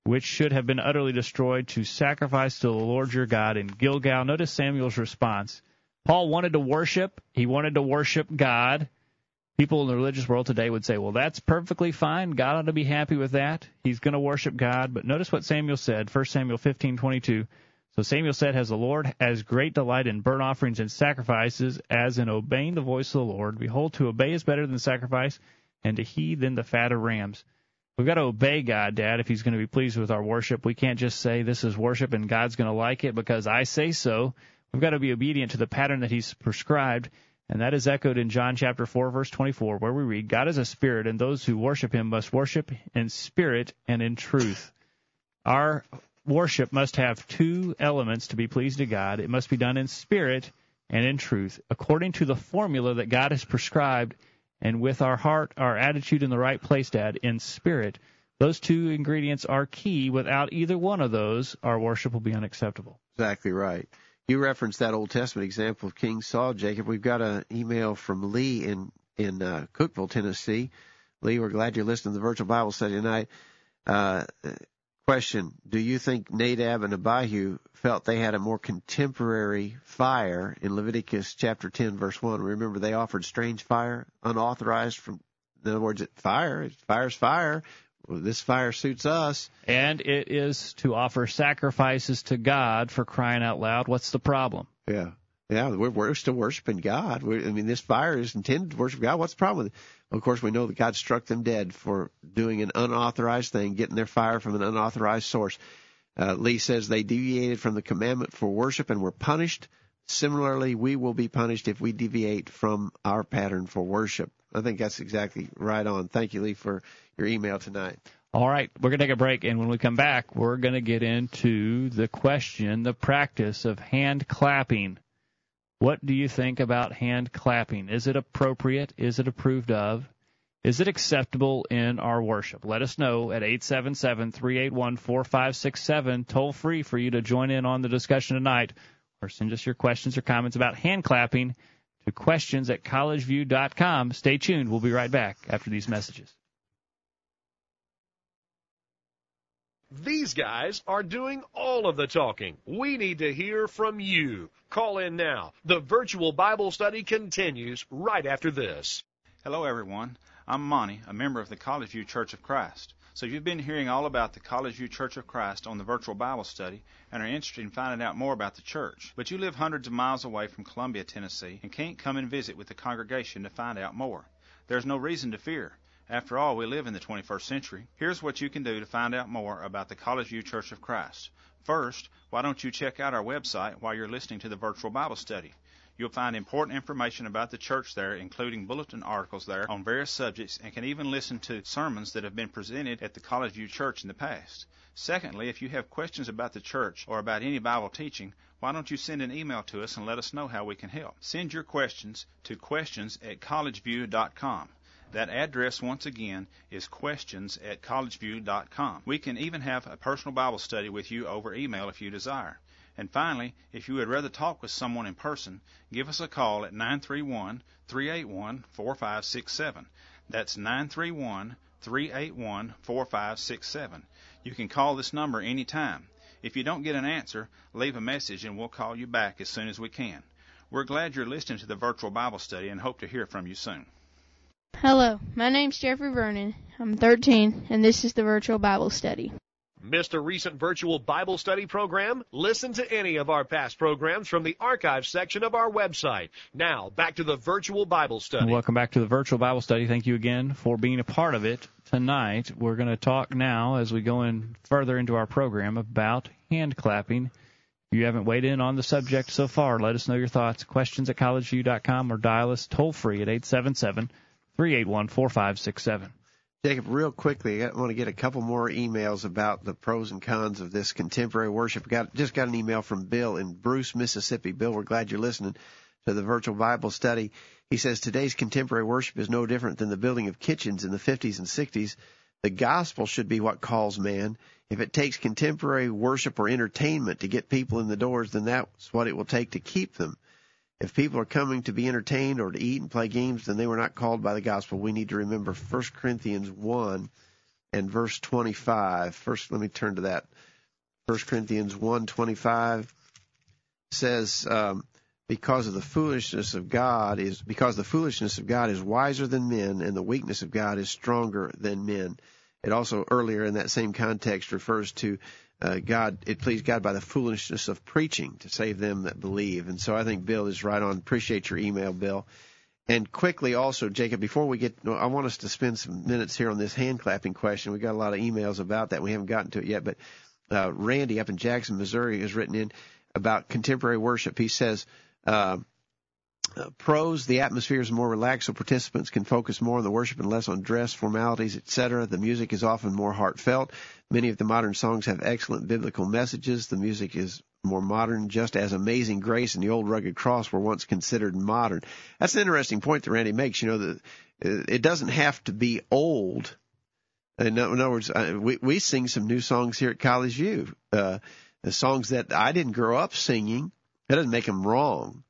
which should have been utterly destroyed, to sacrifice to the Lord your God in Gilgal. Notice Samuel's response. Paul wanted to worship. He wanted to worship God. People in the religious world today would say, well, that's perfectly fine. God ought to be happy with that. He's going to worship God. But notice what Samuel said, 1 Samuel 15:22. So Samuel said, Has the Lord as great delight in burnt offerings and sacrifices, as in obeying the voice of the Lord. Behold, to obey is better than sacrifice, and to heed than the fat of rams. We've got to obey God, Dad, if He's going to be pleased with our worship. We can't just say this is worship and God's going to like it because I say so. We've got to be obedient to the pattern that He's prescribed, and that is echoed in John chapter 4, verse 24, where we read, God is a spirit, and those who worship Him must worship in spirit and in truth. Our worship must have two elements to be pleased to God. It must be done in spirit and in truth, according to the formula that God has prescribed and with our heart, our attitude in the right place, Dad, in spirit. Those two ingredients are key. Without either one of those, our worship will be unacceptable. Exactly right. You referenced that Old Testament example of King Saul, Jacob. We've got an email from Lee in in uh, Cookeville, Tennessee. Lee, we're glad you're listening to the virtual Bible study tonight. Uh, question: Do you think Nadab and Abihu felt they had a more contemporary fire in Leviticus chapter 10 verse 1. Remember they offered strange fire, unauthorized from, in other words, fire, fire's fire. This fire suits us. And it is to offer sacrifices to God for crying out loud. What's the problem? Yeah. Yeah, we're, we're still worshiping God. We're, I mean, this fire is intended to worship God. What's the problem with it? Of course, we know that God struck them dead for doing an unauthorized thing, getting their fire from an unauthorized source. Uh, Lee says they deviated from the commandment for worship and were punished. Similarly, we will be punished if we deviate from our pattern for worship. I think that's exactly right on. Thank you, Lee, for your email tonight. All right, we're going to take a break, and when we come back, we're going to get into the question, the practice of hand clapping. What do you think about hand clapping? Is it appropriate? Is it approved of? Is it acceptable in our worship? Let us know at 877-381-4567, toll free for you to join in on the discussion tonight, or send us your questions or comments about hand clapping to questions at collegeview.com. Stay tuned. We'll be right back after these messages. These guys are doing all of the talking. We need to hear from you. Call in now. The virtual Bible study continues right after this. Hello, everyone. I'm Monty, a member of the College View Church of Christ. So you've been hearing all about the College View Church of Christ on the virtual Bible study and are interested in finding out more about the church. But you live hundreds of miles away from Columbia, Tennessee and can't come and visit with the congregation to find out more. There's no reason to fear. After all, we live in the 21st century. Here's what you can do to find out more about the College View Church of Christ. First, why don't you check out our website while you're listening to the virtual Bible study? You'll find important information about the church there, including bulletin articles there on various subjects, and can even listen to sermons that have been presented at the College View Church in the past. Secondly, if you have questions about the church or about any Bible teaching, why don't you send an email to us and let us know how we can help? Send your questions to questions at collegeview.com. That address, once again, is questions at collegeview.com. We can even have a personal Bible study with you over email if you desire. And finally, if you would rather talk with someone in person, give us a call at 931 381 4567. That's 931 381 4567. You can call this number anytime. If you don't get an answer, leave a message and we'll call you back as soon as we can. We're glad you're listening to the virtual Bible study and hope to hear from you soon. Hello, my name's Jeffrey Vernon. I'm 13, and this is the virtual Bible study. Missed a recent virtual Bible study program? Listen to any of our past programs from the archive section of our website. Now, back to the virtual Bible study. Welcome back to the virtual Bible study. Thank you again for being a part of it tonight. We're going to talk now as we go in further into our program about hand clapping. If you haven't weighed in on the subject so far, let us know your thoughts. Questions at collegeview.com or dial us toll free at 877 381 4567. Jacob, real quickly, I want to get a couple more emails about the pros and cons of this contemporary worship. Got just got an email from Bill in Bruce, Mississippi. Bill, we're glad you're listening to the virtual Bible study. He says today's contemporary worship is no different than the building of kitchens in the 50s and 60s. The gospel should be what calls man. If it takes contemporary worship or entertainment to get people in the doors, then that's what it will take to keep them. If people are coming to be entertained or to eat and play games, then they were not called by the gospel. We need to remember 1 Corinthians 1 and verse 25. First, let me turn to that. 1 Corinthians 1:25 says, um, "Because of the foolishness of God is because the foolishness of God is wiser than men, and the weakness of God is stronger than men." It also earlier in that same context refers to uh, God, it pleased God by the foolishness of preaching to save them that believe. And so I think Bill is right on. Appreciate your email, Bill. And quickly also, Jacob, before we get, I want us to spend some minutes here on this hand clapping question. We got a lot of emails about that. We haven't gotten to it yet, but uh, Randy up in Jackson, Missouri, has written in about contemporary worship. He says, uh, uh, pros, the atmosphere is more relaxed, so participants can focus more on the worship and less on dress, formalities, etc. The music is often more heartfelt. Many of the modern songs have excellent biblical messages. The music is more modern, just as Amazing Grace and the Old Rugged Cross were once considered modern. That's an interesting point that Randy makes. You know, that uh, it doesn't have to be old. In other words, uh, we we sing some new songs here at College View, uh, the songs that I didn't grow up singing. That doesn't make them wrong,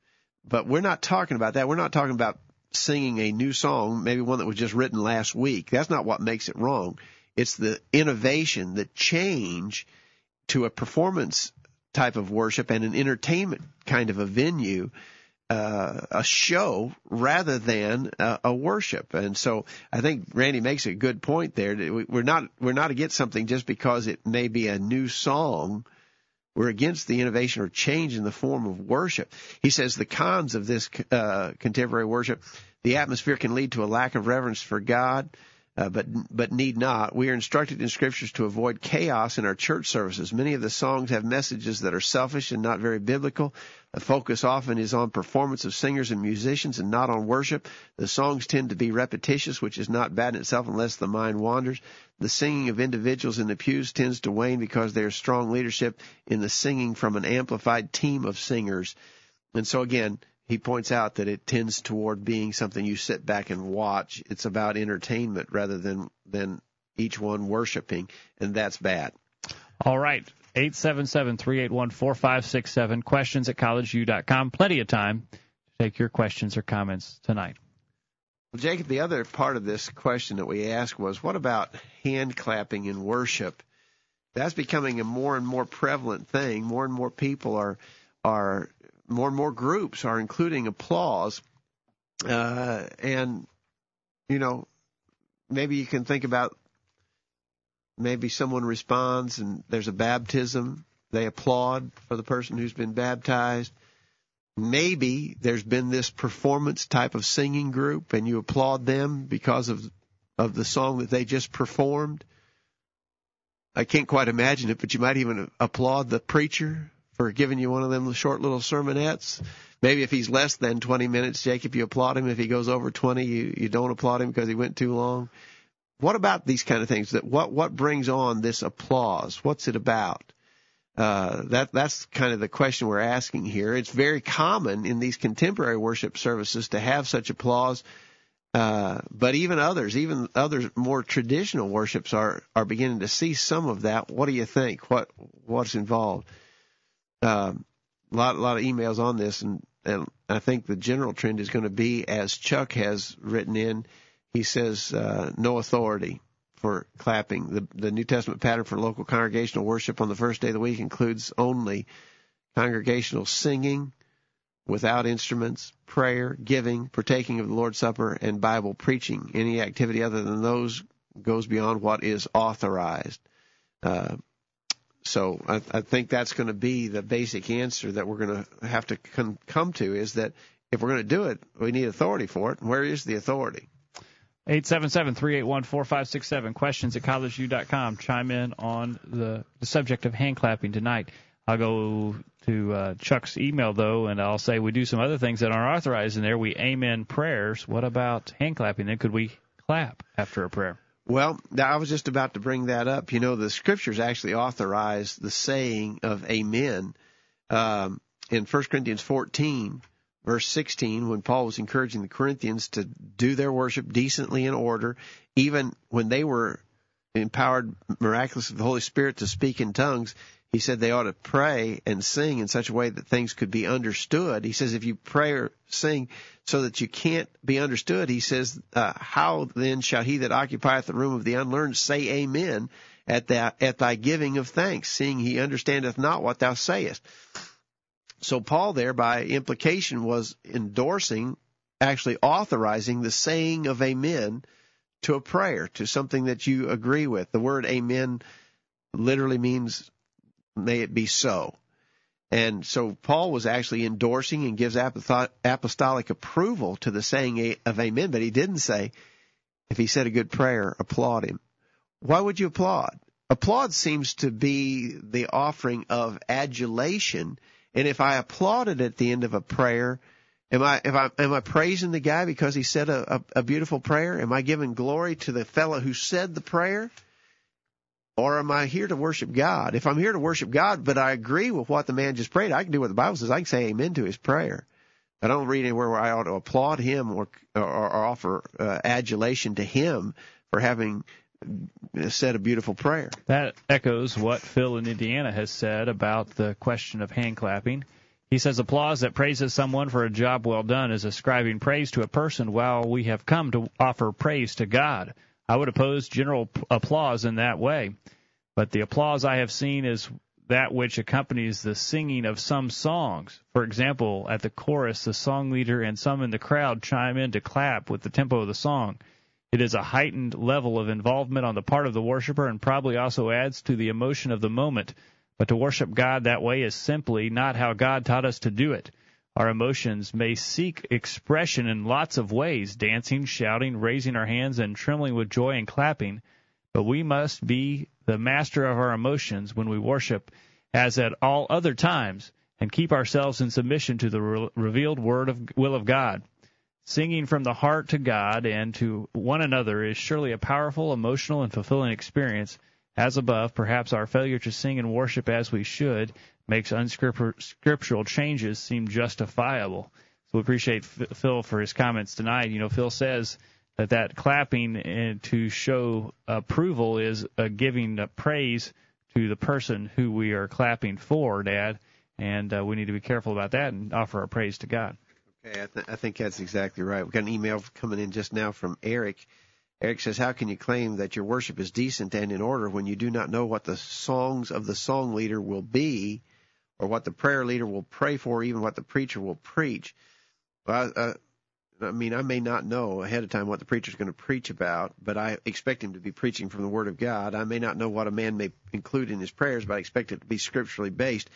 but we're not talking about that. We're not talking about singing a new song, maybe one that was just written last week. That's not what makes it wrong. It's the innovation, the change to a performance type of worship and an entertainment kind of a venue, uh, a show rather than a, a, worship. And so I think Randy makes a good point there. We're not we're not against something just because it may be a new song. We're against the innovation or change in the form of worship. He says the cons of this uh, contemporary worship, the atmosphere can lead to a lack of reverence for God uh, but but need not. We are instructed in scriptures to avoid chaos in our church services. Many of the songs have messages that are selfish and not very biblical. The focus often is on performance of singers and musicians and not on worship. The songs tend to be repetitious, which is not bad in itself unless the mind wanders. The singing of individuals in the pews tends to wane because there is strong leadership in the singing from an amplified team of singers. And so again, he points out that it tends toward being something you sit back and watch. It's about entertainment rather than than each one worshiping, and that's bad. All right. 877-381-4567. Questions at collegeview.com. Plenty of time to take your questions or comments tonight. Well, Jacob, the other part of this question that we asked was, what about hand clapping in worship? That's becoming a more and more prevalent thing. More and more people are are more and more groups are including applause. Uh, and, you know, maybe you can think about maybe someone responds and there's a baptism. They applaud for the person who's been baptized. maybe there's been this performance type of singing group and you applaud them because of of the song that they just performed. I can't quite imagine it, but you might even applaud the preacher for giving you one of them short little sermonettes. Maybe if he's less than 20 minutes, Jacob, you applaud him. If he goes over 20, you, you don't applaud him because he went too long. What about these kind of things? That what what brings on this applause? What's it about? Uh, that that's kind of the question we're asking here. It's very common in these contemporary worship services to have such applause, uh, but even others, even other more traditional worships are are beginning to see some of that. What do you think? What what's involved? Um, a lot a lot of emails on this, and and I think the general trend is going to be as Chuck has written in. He says uh, no authority for clapping. The, the New Testament pattern for local congregational worship on the first day of the week includes only congregational singing without instruments, prayer, giving, partaking of the Lord's Supper, and Bible preaching. Any activity other than those goes beyond what is authorized. Uh, so I, I think that's going to be the basic answer that we're going to have to come, come to is that if we're going to do it, we need authority for it. And where is the authority? 877-381-4567. Questions at collegeview.com. Chime in on the, the subject of hand clapping tonight. I'll go to uh, Chuck's email though, and I'll say we do some other things that aren't authorized in there. We amen prayers. What about hand clapping? Then could we clap after a prayer? Well, I was just about to bring that up. You know, the scriptures actually authorize the saying of amen. Um, in 1 Corinthians 14, verse 16, when Paul was encouraging the Corinthians to do their worship decently in order, even when they were empowered miraculously with the Holy Spirit to speak in tongues, he said they ought to pray and sing in such a way that things could be understood. He says if you pray or sing so that you can't be understood, he says, uh, how then shall he that occupieth the room of the unlearned say amen at that, at thy giving of thanks, seeing he understandeth not what thou sayest? So Paul there by implication was endorsing, actually authorizing the saying of amen to a prayer, to something that you agree with. The word amen literally means may it be so. And so Paul was actually endorsing and gives apostolic approval to the saying of amen, but he didn't say, if he said a good prayer, applaud him. Why would you applaud? Applaud seems to be the offering of adulation and if I applauded at the end of a prayer, am I, if I, am I praising the guy because he said a, a, a beautiful prayer? Am I giving glory to the fellow who said the prayer? Or am I here to worship God? If I'm here to worship God, but I agree with what the man just prayed, I can do what the Bible says. I can say amen to his prayer. I don't read anywhere where I ought to applaud him or, or, or offer uh, adulation to him for having said a beautiful prayer. That echoes what Phil in Indiana has said about the question of hand clapping. He says applause that praises someone for a job well done is ascribing praise to a person while we have come to offer praise to God. I would oppose general applause in that way. But the applause I have seen is that which accompanies the singing of some songs. For example, at the chorus, the song leader and some in the crowd chime in to clap with the tempo of the song. It is a heightened level of involvement on the part of the worshiper and probably also adds to the emotion of the moment. But to worship God that way is simply not how God taught us to do it. Our emotions may seek expression in lots of ways dancing, shouting, raising our hands, and trembling with joy and clapping. But we must be the master of our emotions when we worship, as at all other times, and keep ourselves in submission to the re- revealed word of will of God. Singing from the heart to God and to one another is surely a powerful, emotional, and fulfilling experience. As above, perhaps our failure to sing and worship as we should makes unscriptural changes seem justifiable. So we appreciate Phil for his comments tonight. You know, Phil says that that clapping eh, to show approval is giving praise to the person who we are clapping for, Dad, and uh, we need to be careful about that and offer our praise to God. Okay, I, th- I think that's exactly right. We've got an email coming in just now from Eric. Eric says, How can you claim that your worship is decent and in order when you do not know what the songs of the song leader will be, or what the prayer leader will pray for, or even what the preacher will preach? Well, I, I mean, I may not know ahead of time what the preacher is going to preach about, but I expect him to be preaching from the Word of God. I may not know what a man may include in his prayers, but I expect it to be scripturally based.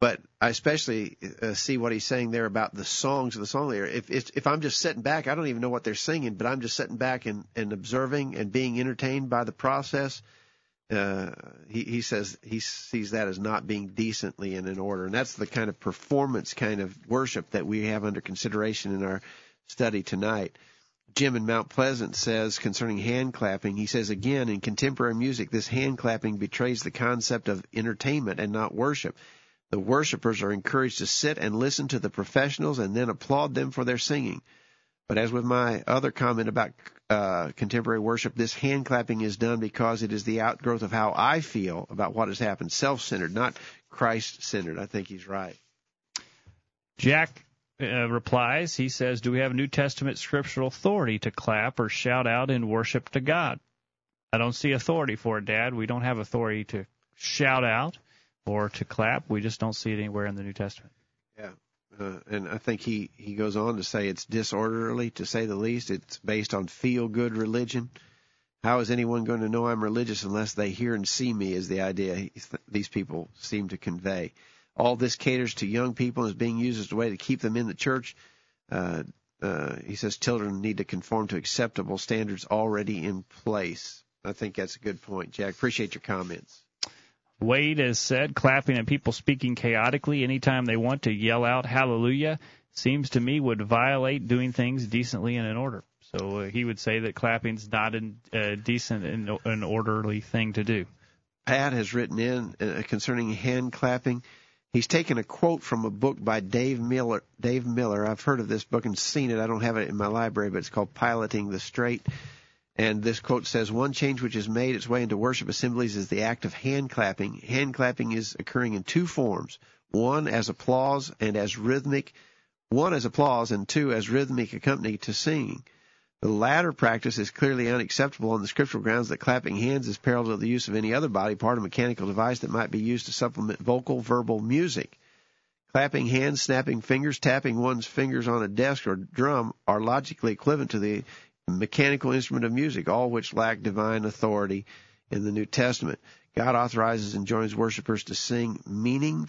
But I especially uh, see what he's saying there about the songs of the song leader. If, if if I'm just sitting back, I don't even know what they're singing, but I'm just sitting back and, and observing and being entertained by the process. Uh, he, he says he sees that as not being decently and in order, and that's the kind of performance kind of worship that we have under consideration in our study tonight. Jim in Mount Pleasant says concerning hand clapping, he says again in contemporary music, this hand clapping betrays the concept of entertainment and not worship. The worshippers are encouraged to sit and listen to the professionals and then applaud them for their singing. But as with my other comment about uh, contemporary worship, this hand clapping is done because it is the outgrowth of how I feel about what has happened, self centered, not Christ centered. I think he's right. Jack uh, replies, he says, Do we have New Testament scriptural authority to clap or shout out in worship to God? I don't see authority for it, Dad. We don't have authority to shout out or to clap. We just don't see it anywhere in the New Testament. Yeah. Uh, and I think he, he goes on to say it's disorderly, to say the least. It's based on feel good religion. How is anyone going to know I'm religious unless they hear and see me? Is the idea these people seem to convey. All this caters to young people and is being used as a way to keep them in the church. Uh, uh, he says children need to conform to acceptable standards already in place. I think that's a good point, Jack. Appreciate your comments. Wade has said clapping and people speaking chaotically anytime they want to yell out hallelujah seems to me would violate doing things decently and in order. So uh, he would say that clapping's not a uh, decent and an orderly thing to do. Pat has written in uh, concerning hand clapping. He's taken a quote from a book by Dave Miller. Dave Miller. I've heard of this book and seen it. I don't have it in my library, but it's called Piloting the Strait. And this quote says, one change which has made its way into worship assemblies is the act of hand clapping. Hand clapping is occurring in two forms. One as applause and as rhythmic, one as applause and two as rhythmic accompaniment to singing. The latter practice is clearly unacceptable on the scriptural grounds that clapping hands is parallel to the use of any other body part or mechanical device that might be used to supplement vocal verbal music. Clapping hands, snapping fingers, tapping one's fingers on a desk or drum are logically equivalent to the mechanical instrument of music, all which lack divine authority in the New Testament. God authorizes and joins worshipers to sing meaning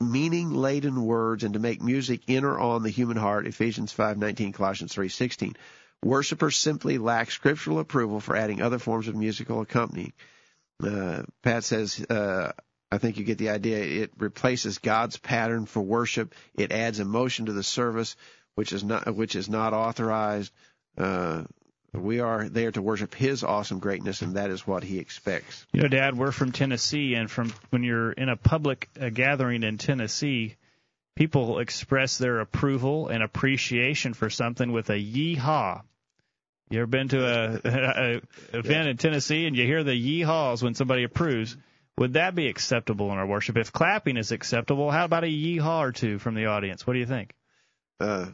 meaning laden words and to make music enter on the human heart. Ephesians 5:19, Colossians 3:16. Worshippers simply lack scriptural approval for adding other forms of musical accompanying. Uh, Pat says, uh, I think you get the idea. It replaces God's pattern for worship. It adds emotion to the service, which is not which is not authorized. Uh, we are there to worship His awesome greatness, and that is what He expects. You know, Dad, we're from Tennessee, and from when you're in a public uh, gathering in Tennessee, people express their approval and appreciation for something with a yeehaw. You ever been to a, a, event yeah. in Tennessee and you hear the yeehaws when somebody approves? Would that be acceptable in our worship? If clapping is acceptable, how about a yeehaw or two from the audience? What do you think? Uh,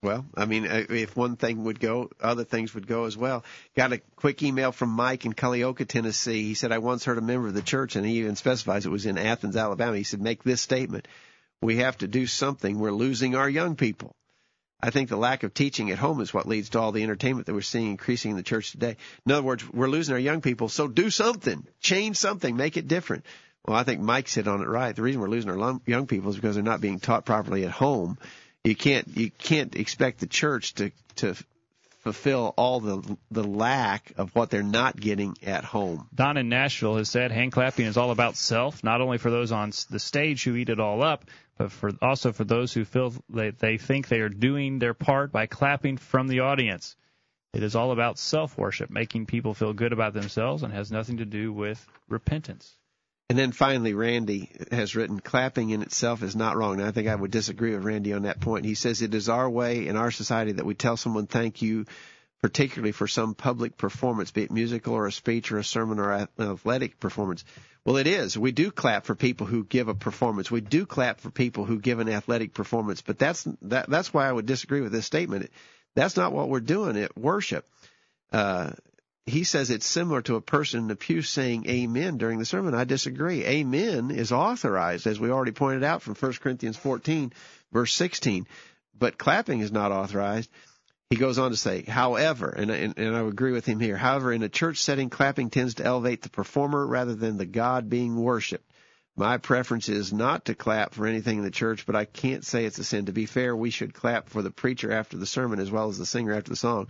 well, I mean, uh, if one thing would go, other things would go as well. Got a quick email from Mike in Culleoka, Tennessee. He said, I once heard a member of the church, and he even specifies it was in Athens, Alabama. He said, make this statement. We have to do something. We're losing our young people. I think the lack of teaching at home is what leads to all the entertainment that we're seeing increasing in the church today. In other words, we're losing our young people, so do something. Change something. Make it different. Well, I think Mike's hit on it right. The reason we're losing our young people is because they're not being taught properly at home you can't you can't expect the church to to fulfill all the the lack of what they're not getting at home. Don in Nashville has said hand clapping is all about self, not only for those on the stage who eat it all up, but for also for those who feel that they think they are doing their part by clapping from the audience. It is all about self worship, making people feel good about themselves, and has nothing to do with repentance. And then finally, Randy has written, clapping in itself is not wrong. And I think I would disagree with Randy on that point. He says it is our way in our society that we tell someone thank you, particularly for some public performance, be it musical or a speech or a sermon or an athletic performance. Well, it is. We do clap for people who give a performance. We do clap for people who give an athletic performance. But that's that, that's why I would disagree with this statement. That's not what we're doing at worship. Uh, he says it's similar to a person in the pew saying amen during the sermon. I disagree. Amen is authorized, as we already pointed out from 1 Corinthians 14, verse 16. But clapping is not authorized. He goes on to say, however, and, and, and I agree with him here, however, in a church setting, clapping tends to elevate the performer rather than the God being worshiped. my preference is not to clap for anything in the church, but I can't say it's a sin. To be fair, we should clap for the preacher after the sermon as well as the singer after the song.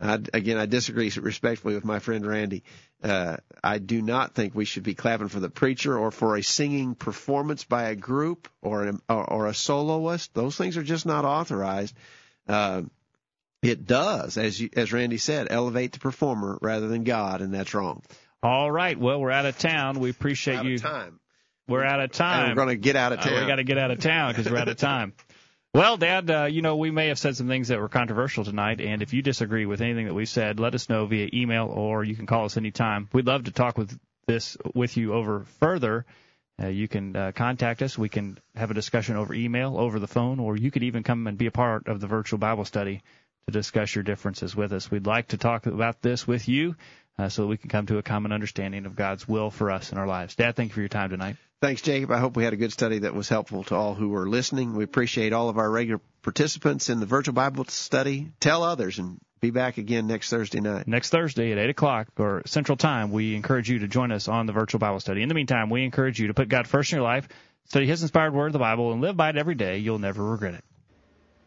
I, again, I disagree respectfully with my friend Randy. Uh, I do not think we should be clapping for the preacher or for a singing performance by a group or an, or, or a soloist. Those things are just not authorized. Uh, it does, as you, as Randy said, elevate the performer rather than God, and that's wrong. All right. Well, we're out of town. We appreciate out you. Of time. We're out of time. And we're going to get out of town. Uh, we got to get out of town because we're out of time. Well, Dad, uh, you know, we may have said some things that were controversial tonight, and if you disagree with anything that we said, let us know via email or you can call us anytime. We'd love to talk with this with you over further. Uh, you can uh, contact us. We can have a discussion over email, over the phone, or you could even come and be a part of the virtual Bible study to discuss your differences with us. We'd like to talk about this with you uh, so that we can come to a common understanding of God's will for us in our lives. Dad, thank you for your time tonight. Thanks, Jacob. I hope we had a good study that was helpful to all who were listening. We appreciate all of our regular participants in the virtual Bible study. Tell others and be back again next Thursday night. Next Thursday at 8 o'clock or Central Time, we encourage you to join us on the virtual Bible study. In the meantime, we encourage you to put God first in your life, study His inspired word the Bible, and live by it every day. You'll never regret it.